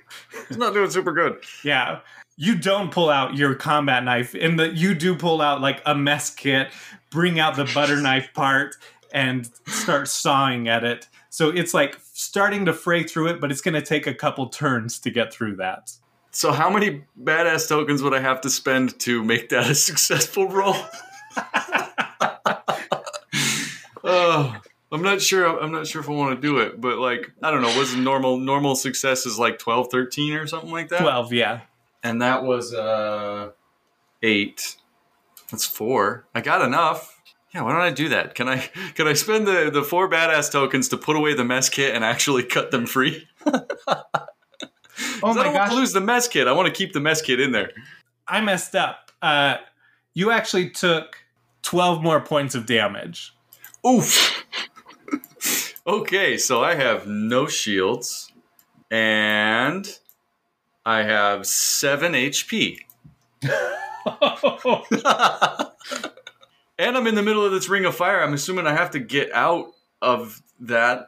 It's not doing super good. Yeah. You don't pull out your combat knife, and the you do pull out like a mess kit, bring out the butter knife part, and start sawing at it. So it's like starting to fray through it, but it's going to take a couple turns to get through that. So how many badass tokens would I have to spend to make that a successful roll? oh, I'm not sure. I'm not sure if I want to do it, but like I don't know. Was normal normal success is like 12, 13 or something like that? Twelve, yeah. and that was uh eight. That's four. I got enough. Yeah, why don't I do that? Can I can I spend the, the four badass tokens to put away the mess kit and actually cut them free? Oh I my don't want to lose the mess kit. I want to keep the mess kit in there. I messed up. Uh, you actually took twelve more points of damage. Oof. okay, so I have no shields and I have seven HP. and I'm in the middle of this ring of fire. I'm assuming I have to get out of that.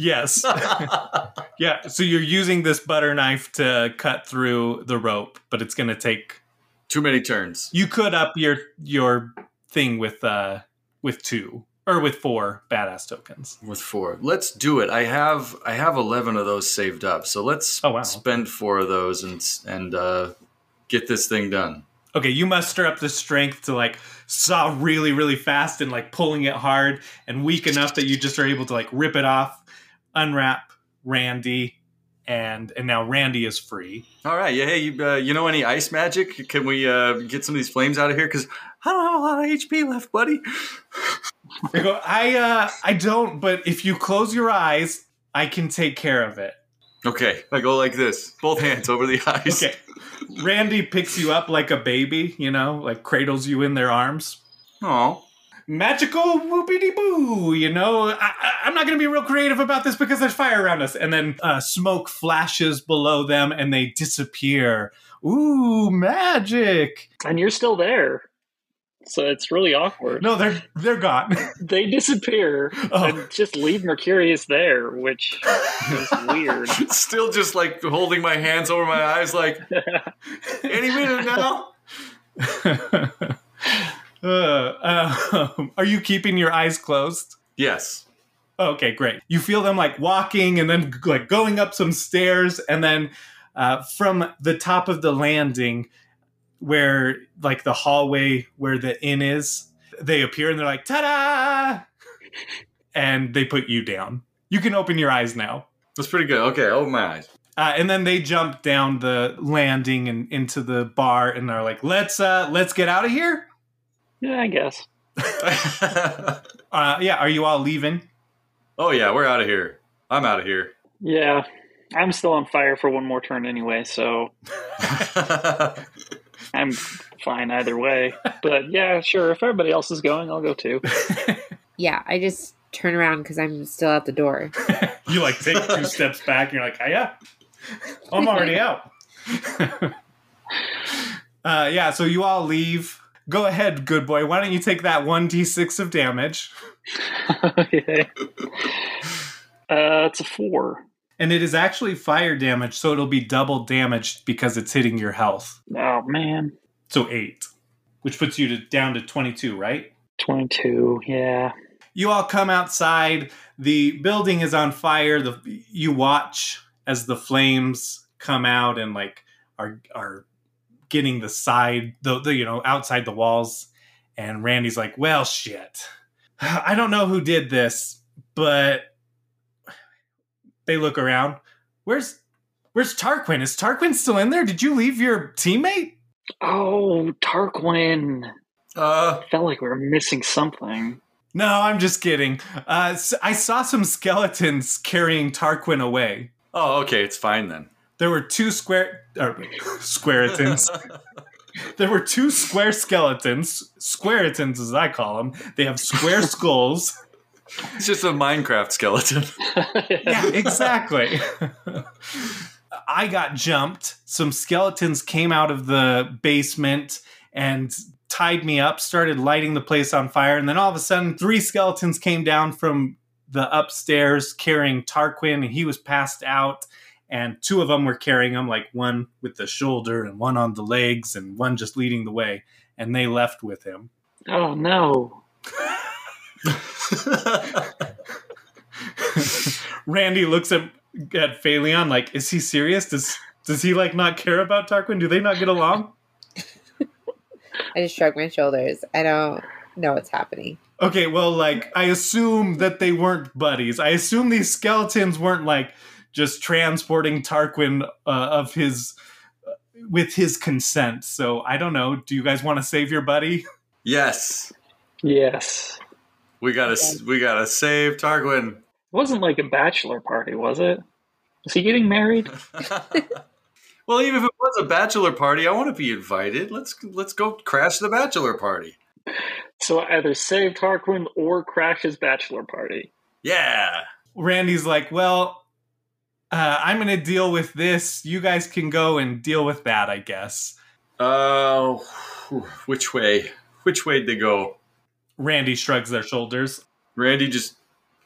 Yes. yeah. So you're using this butter knife to cut through the rope, but it's going to take. Too many turns. You could up your your thing with uh with two or with four badass tokens. With four. Let's do it. I have I have eleven of those saved up. So let's Oh, wow. spend four of those and and uh, get this thing done. Okay, you muster up the strength to like saw really, really fast and like pulling it hard and weak enough that you just are able to like rip it off, unwrap Randy, and and now Randy is free. All right. Yeah. Hey, you, uh, you know any ice magic? Can we uh, get some of these flames out of here? Because I don't have a lot of HP left, buddy. I go, I uh I don't, but if you close your eyes, I can take care of it. Okay. I go like this, both hands over the eyes. Okay. Randy picks you up like a baby, you know, like cradles you in their arms. Oh. Magical whoopity boo, you know. I, I, I'm not going to be real creative about this because there's fire around us. And then uh, smoke flashes below them and they disappear. Ooh, magic! And you're still there. So it's really awkward. No, they're they're gone. They disappear Oh. and just leave Mercurius there, which is weird. Still just like holding my hands over my eyes, like any minute now. Uh, um, are you keeping your eyes closed? Yes. Okay, great. You feel them like walking and then like going up some stairs, and then uh, from the top of the landing, where like the hallway where the inn is, they appear and they're like, "Ta da!" and they put you down. You can open your eyes now. That's pretty good. Okay, open my eyes. Uh, and then they jump down the landing and into the bar, and they're like, "Let's uh, let's get out of here." Yeah, I guess. Uh, yeah, are you all leaving? oh yeah, we're out of here. I'm out of here. Yeah. I'm still on fire for one more turn anyway, so I'm fine either way. But yeah, sure. If everybody else is going, I'll go too. Yeah, I just turn around because I'm still at the door. you like take two steps back and you're like, oh, yeah, I'm already out. uh, yeah, so you all leave. Go ahead, good boy. Why don't you take that 1d6 of damage? okay. Uh, it's a four. And it is actually fire damage, so it'll be double damaged because it's hitting your health. Oh man, So 8, which puts you to, down to 22, right? twenty-two. Yeah. you all come outside the building is on fire the you watch as the flames come out and like are are getting the side the, the you know outside the walls. And randy's like well shit. I don't know who did this but they look around. Where's where's tarquin? Is tarquin still in there? Did you leave your teammate? Oh, Tarquin. uh, Felt like we were missing something. no i'm just kidding. Uh, I saw some skeletons carrying tarquin away. Oh, okay, it's fine then. There were two square uh, or squaretons. there were two square skeletons, squaretons as I call them. They have square skulls. It's just a Minecraft skeleton. yeah, exactly. I got jumped. Some skeletons came out of the basement and tied me up, started lighting the place on fire, and then all of a sudden, three skeletons came down from the upstairs carrying Tarquin, and he was passed out. And two of them were carrying him, like one with the shoulder and one on the legs, and one just leading the way. And they left with him. Oh no. Randy looks at at Phaleon like, is he serious? Does does he like not care about Tarquin? Do they not get along? I just shrug my shoulders. I don't know what's happening. Okay, well, like I assume that they weren't buddies. I assume these skeletons weren't like just transporting Tarquin uh, of his uh, with his consent. So I don't know. Do you guys want to save your buddy? yes, Yes. we gotta we gotta save Tarquin. It wasn't like a bachelor party, was it? Is he getting married? well, even if it was a bachelor party, I want to be invited. Let's let's go crash the bachelor party. So either save Tarquin or crash his bachelor party. Yeah. Randy's like, well, uh, I'm going to deal with this. You guys can go and deal with that, I guess. Uh, which way? Which way they go? Randy shrugs their shoulders. Randy just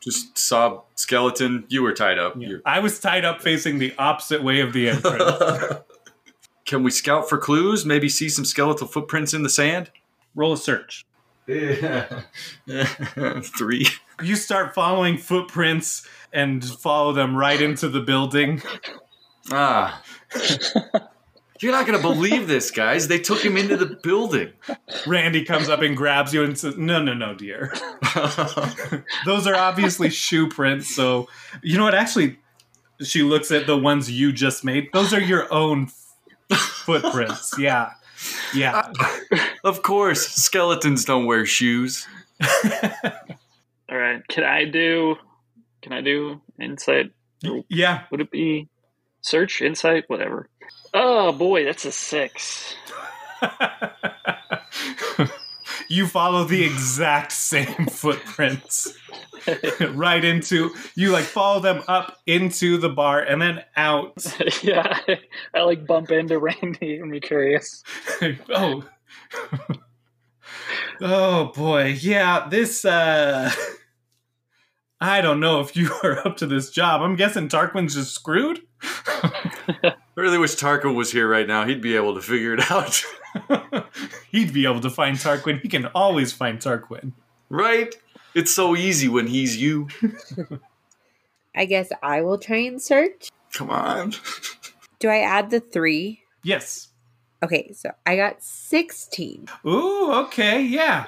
just saw skeleton. You were tied up. Yeah. I was tied up facing the opposite way of the entrance. Can we scout for clues? Maybe see some skeletal footprints in the sand? Roll a search. Yeah. Three. You start following footprints and follow them right into the building. Ah. You're not going to believe this, guys. They took him into the building. Randy comes up and grabs you and says, No, no, no, dear. Those are obviously shoe prints. So, you know what? Actually, she looks at the ones you just made. Those are your own f- footprints. Yeah. Yeah. of course, skeletons don't wear shoes. All right. Can I do? Can I do insight? yeah. Would it be search, insight, whatever? Oh boy, that's a six. you follow the exact same footprints right into you like follow them up into the bar and then out yeah, I, I like bump into Randy and be curious. oh oh boy yeah this uh i don't know if you are up to this job i'm guessing tarquin's just screwed I really wish Tarquin was here right now. He'd be able to figure it out. he'd be able to find tarquin he can always find tarquin right? It's so easy when he's you. I guess I will try and search. Come on. Do I add the three? yes Okay, so I got 16. ooh okay yeah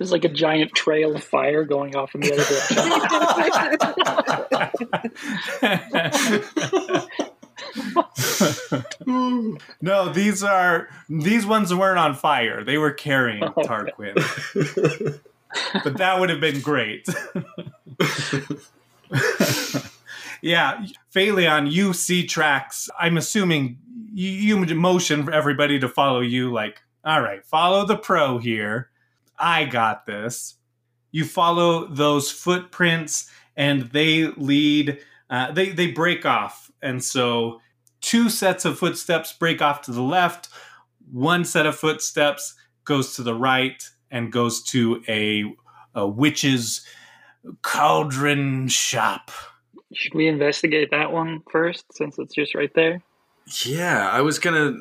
There's like a giant trail of fire going off in the other direction. no, these are these ones weren't on fire. They were carrying oh, Okay. Tarquin. but that would have been great. Yeah, Phaleon, you see tracks. I'm assuming you, you motion for everybody to follow you. Like, all right, follow the pro here. I got this. You follow those footprints, and they lead. Uh, they they break off, and so two sets of footsteps break off to the left. One set of footsteps goes to the right and goes to a, a witch's cauldron shop. Should we investigate that one first, since it's just right there? Yeah, I was gonna,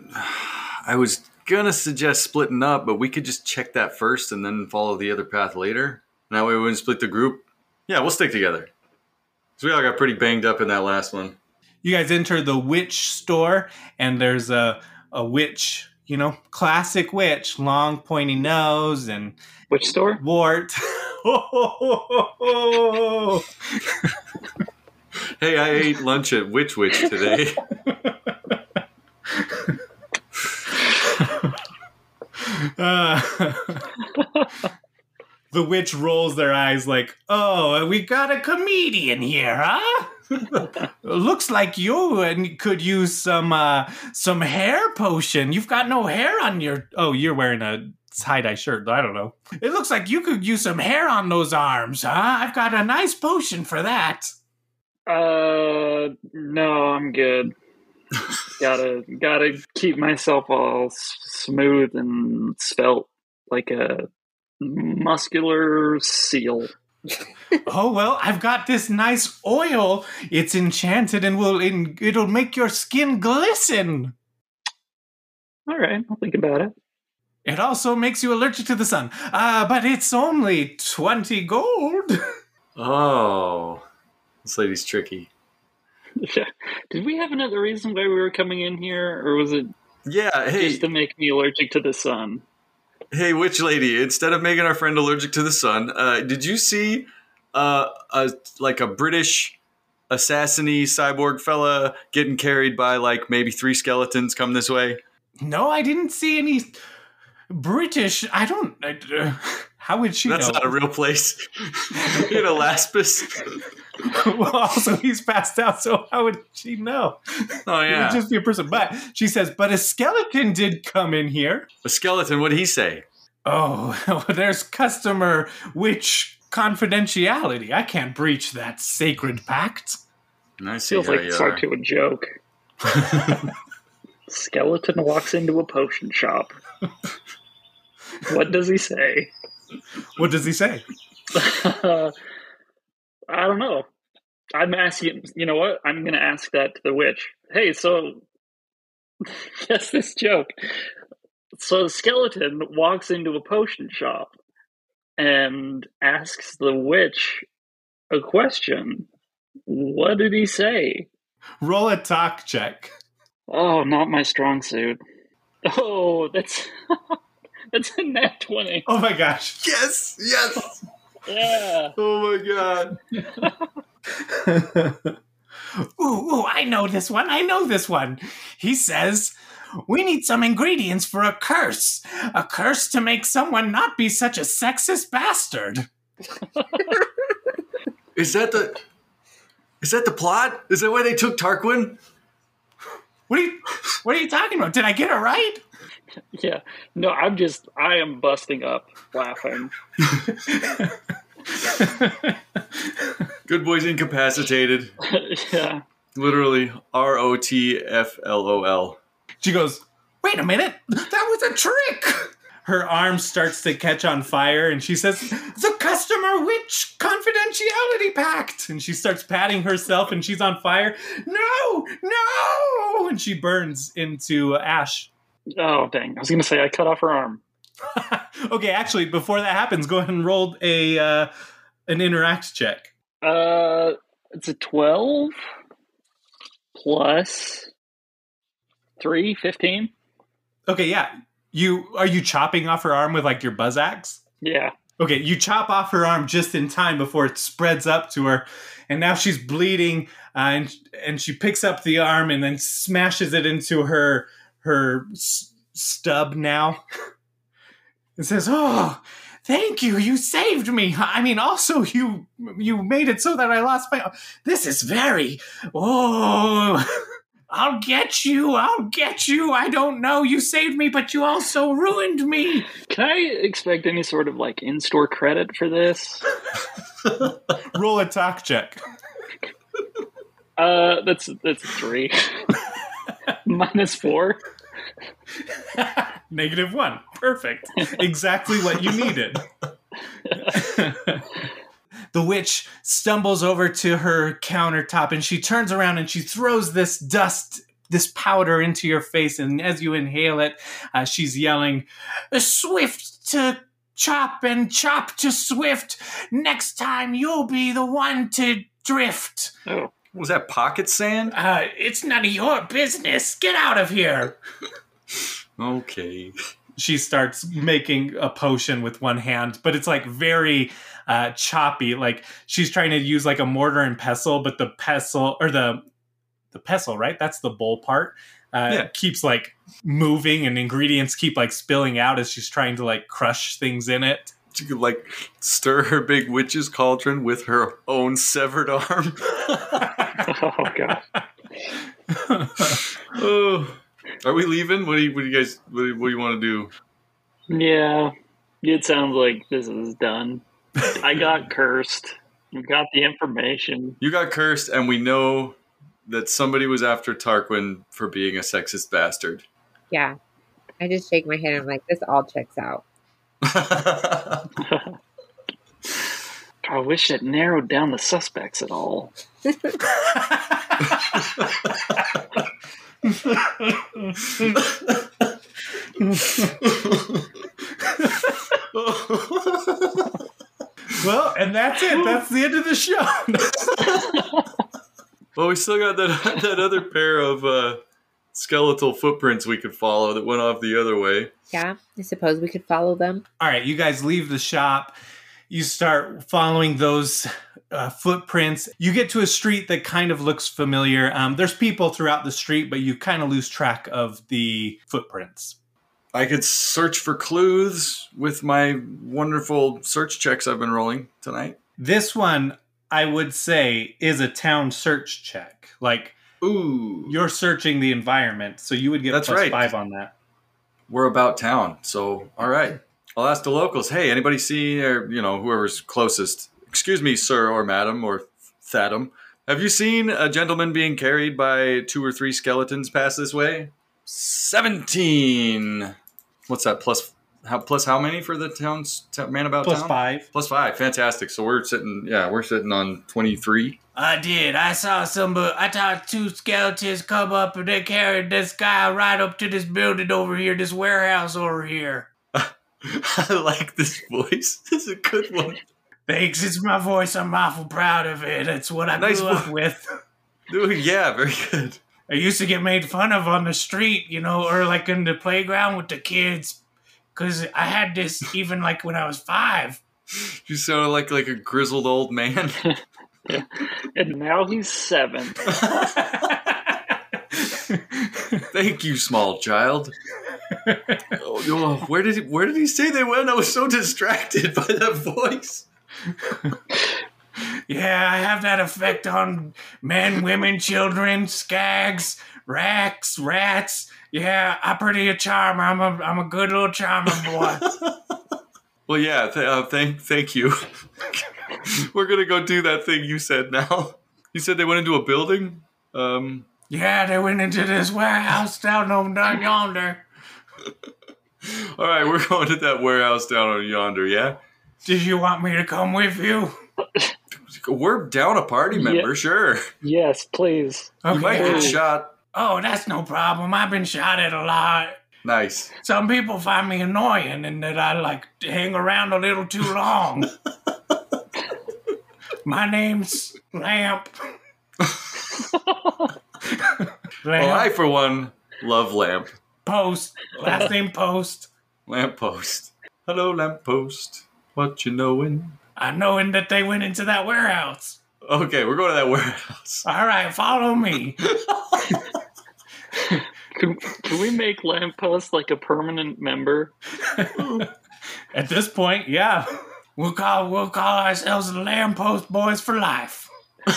I was gonna suggest splitting up, but we could just check that first and then follow the other path later. And that way we wouldn't split the group. Yeah, we'll stick together. Cause we all got pretty banged up in that last one. You guys enter the witch store, and there's a a witch, you know, classic witch, long pointy nose and witch store? wart. Hey, I ate lunch at Witch Witch today. Uh, the witch rolls their eyes like, "Oh, we got a comedian here, huh? Looks like you and could use some uh, some hair potion. You've got no hair on your. Oh, you're wearing a tie dye shirt. I don't know. It looks like you could use some hair on those arms, huh? I've got a nice potion for that. Uh, no, I'm good. Gotta gotta keep myself all s- smooth and spelt like a muscular seal. Oh well, I've got this nice oil. It's enchanted and will in, it'll make your skin glisten. All right, I'll think about it. It also makes you allergic to the sun. Uh, but it's only 20 gold. Oh, this lady's tricky. Yeah. Did we have another reason why we were coming in here, or was it Yeah, hey, just to make me allergic to the sun? hey, witch lady. Instead of making our friend allergic to the sun, uh, did you see uh, a like a British assassiny cyborg fella getting carried by like maybe three skeletons come this way? no, I didn't see any British. I don't. Uh, how would she That's know? not a real place. in Alaspis. well, also, he's passed out, so how would she know? Oh It yeah, would just be a person. But she says, but a skeleton did come in here. a skeleton. What would he say? Oh, there's customer witch confidentiality. I can't breach that sacred pact. And I see Feels like it's start are. to a joke. Skeleton walks into a potion shop. what does he say? What does he say? I don't know. I'm asking. You know what? I'm going to ask that to the witch. Hey, so guess this joke. So the skeleton walks into a potion shop and asks the witch a question. What did he say? Roll a talk check. Oh, not my strong suit. Oh, that's that's a nat twenty. Oh my gosh. Yes, yes. Yeah. Oh my god. ooh, ooh, I know this one. I know this one. He says, We need some ingredients for a curse. A curse to make someone not be such a sexist bastard. Is that the? Is that the plot? Is that why they took Tarquin? What are you what are you talking about? Did I get it right? Yeah. No, I'm just I am busting up laughing. Good boy's incapacitated. yeah. Literally R O T F L O L. She goes, Wait a minute, that was a trick. Her arm starts to catch on fire, and she says, The customer witch confidentiality pact. And she starts patting herself, and she's on fire. No, no! And she burns into ash. Oh dang. I was gonna say I cut off her arm. okay, actually, before that happens, go ahead and roll a uh, an interact check. Uh it's a twelve plus three, fifteen. Okay, yeah. You are you chopping off her arm with like your buzz axe? Yeah. Okay, you chop off her arm just in time before it spreads up to her, and now she's bleeding, uh, and and she picks up the arm and then smashes it into her her s- stub now. and says, "Oh, Thank you. You saved me. I mean, also you you made it so that I lost my. This is very. Oh, I'll get you. I'll get you. I don't know. You saved me, but you also ruined me. Can I expect any sort of like in-store credit for this? Roll a talk check. Uh, that's that's three minus four. Negative one. Perfect. Exactly what you needed. The witch stumbles over to her countertop and she turns around and she throws this dust, this powder into your face. And as you inhale it, uh, she's yelling, Swift to chop and chop to swift. Next time you'll be the one to drift. Oh, Was that pocket sand? Uh, it's none of your business. Get out of here. Okay. She starts making a potion with one hand, but it's like very uh, choppy. Like she's trying to use like a mortar and pestle, but the pestle or the the pestle, right? That's the bowl part. Uh, Yeah. keeps like moving and ingredients keep like spilling out as she's trying to like crush things in it. She could like stir her big witch's cauldron with her own severed arm. oh god. oh. Are we leaving? What do you, what do you guys, what do you, what do you want to do? Yeah, it sounds like this is done. I got cursed. We got the information. You got cursed, and we know that somebody was after Tarquin for being a sexist bastard. Yeah. I just shake my head. I'm like, this all checks out. I wish it narrowed down the suspects at all. well, and that's it. That's the end of the show. well, we still got that that other pair of uh, skeletal footprints we could follow that went off the other way. Yeah. I suppose we could follow them. All right, you guys leave the shop. You start following those uh, footprints. You get to a street that kind of looks familiar. Um, there's people throughout the street, but you kind of lose track of the footprints. I could search for clues with my wonderful search checks I've been rolling tonight. This one, I would say, is a town search check. Like Ooh, you're searching the environment, so you would get That's plus right. five on that. we're about town, so all right. I'll ask the locals. Hey, anybody see, or you know, whoever's closest? Excuse me, sir or madam or Thadam. Have you seen a gentleman being carried by two or three skeletons pass this way? Seventeen. What's that? Plus how? Plus how many for the town's t- man about Plus town? five. Plus five. Fantastic. So we're sitting. Yeah, we're sitting on twenty-three. I did. I saw some. Uh, I saw two skeletons come up and they carried this guy right up to this building over here, this warehouse over here. I like this voice. This is a good one. Thanks, it's my voice. I'm awful proud of it. It's what I Nice grew up vo- with. Dude, yeah, very good. I used to get made fun of on the street, you know, or like in the playground with the kids. Cause I had this even like when I was five. You sound like like a grizzled old man. And now he's seven. Thank you, small child. Oh, oh, where did he, where did he say they went? I was so distracted by that voice. yeah, I have that effect on men, women, children, skags, racks, rats. Yeah, I'm pretty a charmer. I'm a I'm a good little charmer boy. Well, yeah. Th- uh, thank thank you. We're gonna go do that thing you said now. You said they went into a building. Um, yeah, they went into this warehouse down over down yonder. all right, we're going to that warehouse down on yonder. Yeah, Did you want me to come with you? we're down a party member. Yeah. Sure, Yes, please. you might get shot. Oh, that's no problem. I've been shot at a lot. Nice. Some people find me annoying and that I like to hang around a little too long. My name's Lamp. Lamp Well, I for one love lamp. Post. Last name Post. Lamp Post. Hello, lamppost. What you knowin'? I knowing that they went into that warehouse. Okay, we're going to that warehouse. All right, follow me. Can, can we make Lamppost like a permanent member? At this point, yeah. We'll call we'll call ourselves the Lamppost Boys for life.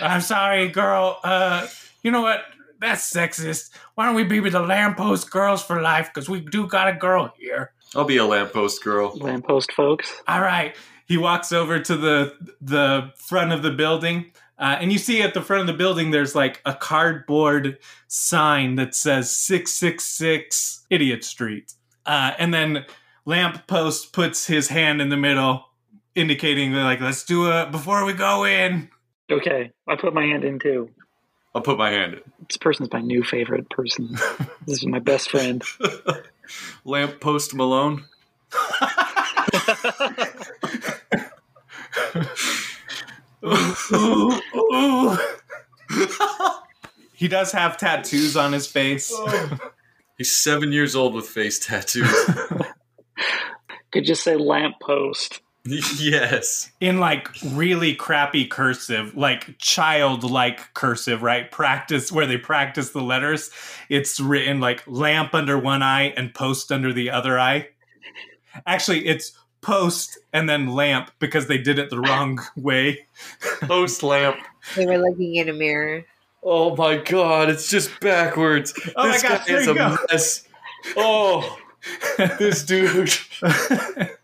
I'm sorry, girl. Uh, you know what? That's sexist. Why don't we be with the Lamppost Girls for life? Because we do got a girl here. I'll be a lamppost girl. Lamppost folks. All right. He walks over to the the front of the building, uh, and you see at the front of the building there's like a cardboard sign that says six six six Idiot Street, uh, and then Lamppost puts his hand in the middle, indicating that like let's do it before we go in. Okay, I put my hand in too. I'll put my hand in. This person's my new favorite person. this is my best friend. in. Lamppost Malone. Ooh, ooh. he does have tattoos on his face. He's seven years old with face tattoos. Could just say lamppost. yes. in like really crappy cursive, like childlike cursive, right? Practice where they practice the letters. It's written like lamp under one eye and post under the other eye. Actually, it's post and then lamp because they did it the wrong way. Post lamp. They were looking in a mirror. Oh my god, it's just backwards. Oh my this gosh, guy there is you a go. mess. Oh, this dude.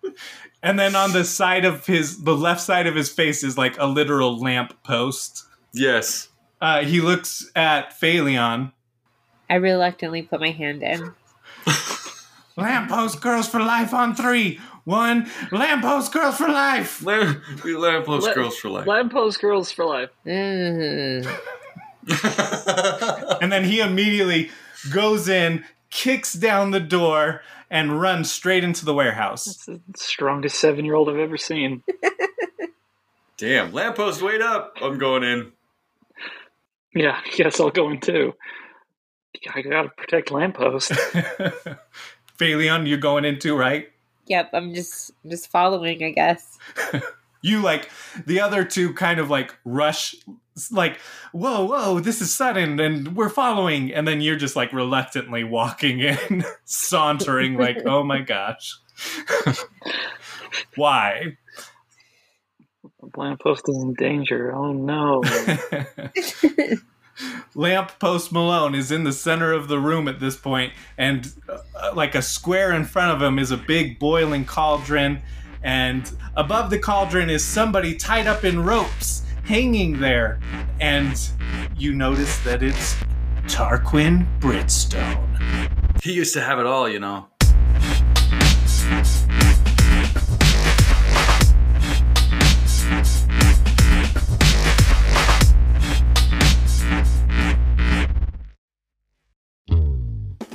and then on the side of his, the left side of his face is like a literal lamp post. Yes. Uh, he looks at Phaleon. I reluctantly put my hand in. Lamppost girls for life on three. One, lamppost girls for life. Lamp, we lamppost Let- girls for life. Lamppost girls for life. Mm. And then he immediately goes in, kicks down the door, and run straight into the warehouse. It's the strongest seven year old I've ever seen. Damn, lamppost, wait up. I'm going in. Yeah, I guess I'll go in too. I gotta protect lamppost. Phaleon, you're going into, right? Yep, I'm just just following, I guess. You like the other two kind of like rush, like, whoa, whoa, this is sudden and we're following. And then you're just like reluctantly walking in, sauntering, like, oh my gosh. Why? lamp post is in danger. Oh no. Lamp Post Malone is in the center of the room at this point, and uh, like a square in front of him is a big boiling cauldron, and above the cauldron is somebody tied up in ropes hanging there, and you notice that it's Tarquin Britstone. He used to have it all, you know.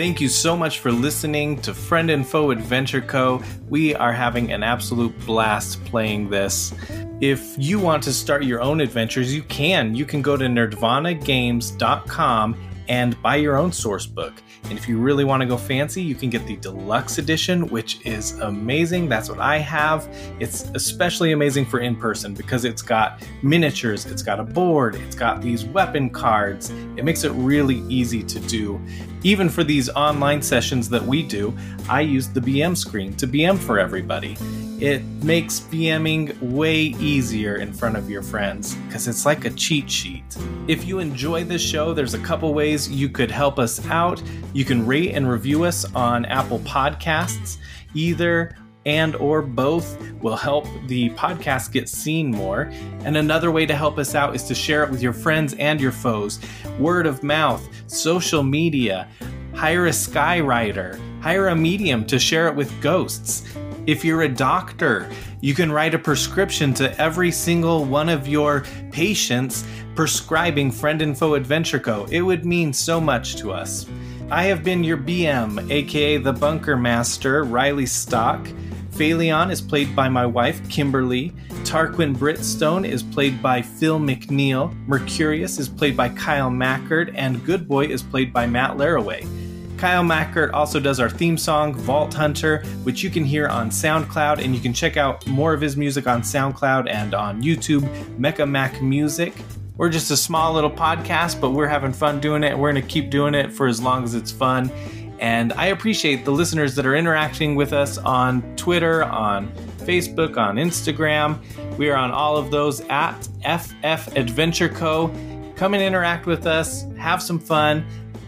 Thank you so much for listening to Friend and Foe Adventure Co. We are having an absolute blast playing this. If you want to start your own adventures, you can. You can go to nerdvanagames.com and buy your own source book. And if you really want to go fancy, you can get the deluxe edition, which is amazing. That's what I have. It's especially amazing for in person because it's got miniatures, it's got a board, it's got these weapon cards. It makes it really easy to do. Even for these online sessions that we do, I use the BM screen to BM for everybody. It makes BMing way easier in front of your friends because it's like a cheat sheet. If you enjoy this show, there's a couple ways you could help us out. You can rate and review us on Apple Podcasts. Either and or both will help the podcast get seen more. And another way to help us out is to share it with your friends and your foes. Word of mouth, social media, hire a skywriter, hire a medium to share it with ghosts. If you're a doctor, you can write a prescription to every single one of your patients prescribing Friend and Foe Adventure Co. It would mean so much to us. I have been your BM, aka the Bunker Master, Riley Stock. Phaleon is played by my wife, Kimberly. Tarquin Britstone is played by Phil McNeil. Mercurius is played by Kyle Mackard. And Good Boy is played by Matt Laraway. Kyle Mackert also does our theme song, Vault Hunter, which you can hear on SoundCloud, and you can check out more of his music on SoundCloud and on YouTube, Mecha Mac Music. We're just a small little podcast, but we're having fun doing it. We're going to keep doing it for as long as it's fun. And I appreciate the listeners that are interacting with us on Twitter, on Facebook, on Instagram. We are on all of those at FF Adventure Co. Come and interact with us, have some fun.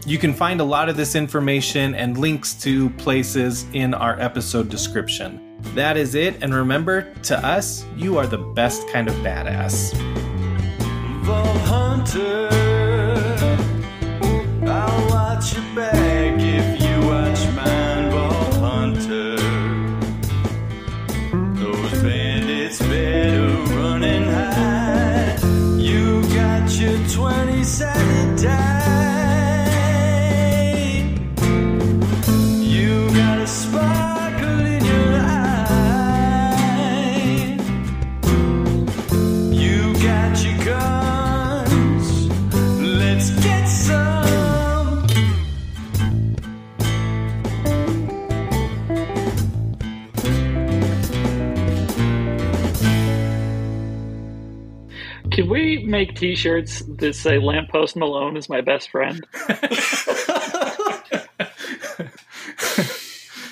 You can find a lot of this information and links to places in our episode description. That is it, and remember, to us, you are the best kind of badass. Vault Hunter. I'll watch your back if you watch mine, Vault Hunter. Those bandits better run and hide. You got your 20 sided die. Can make T-shirts that say "Lamppost Malone is my best friend"?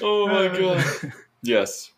oh my uh, god. Yes.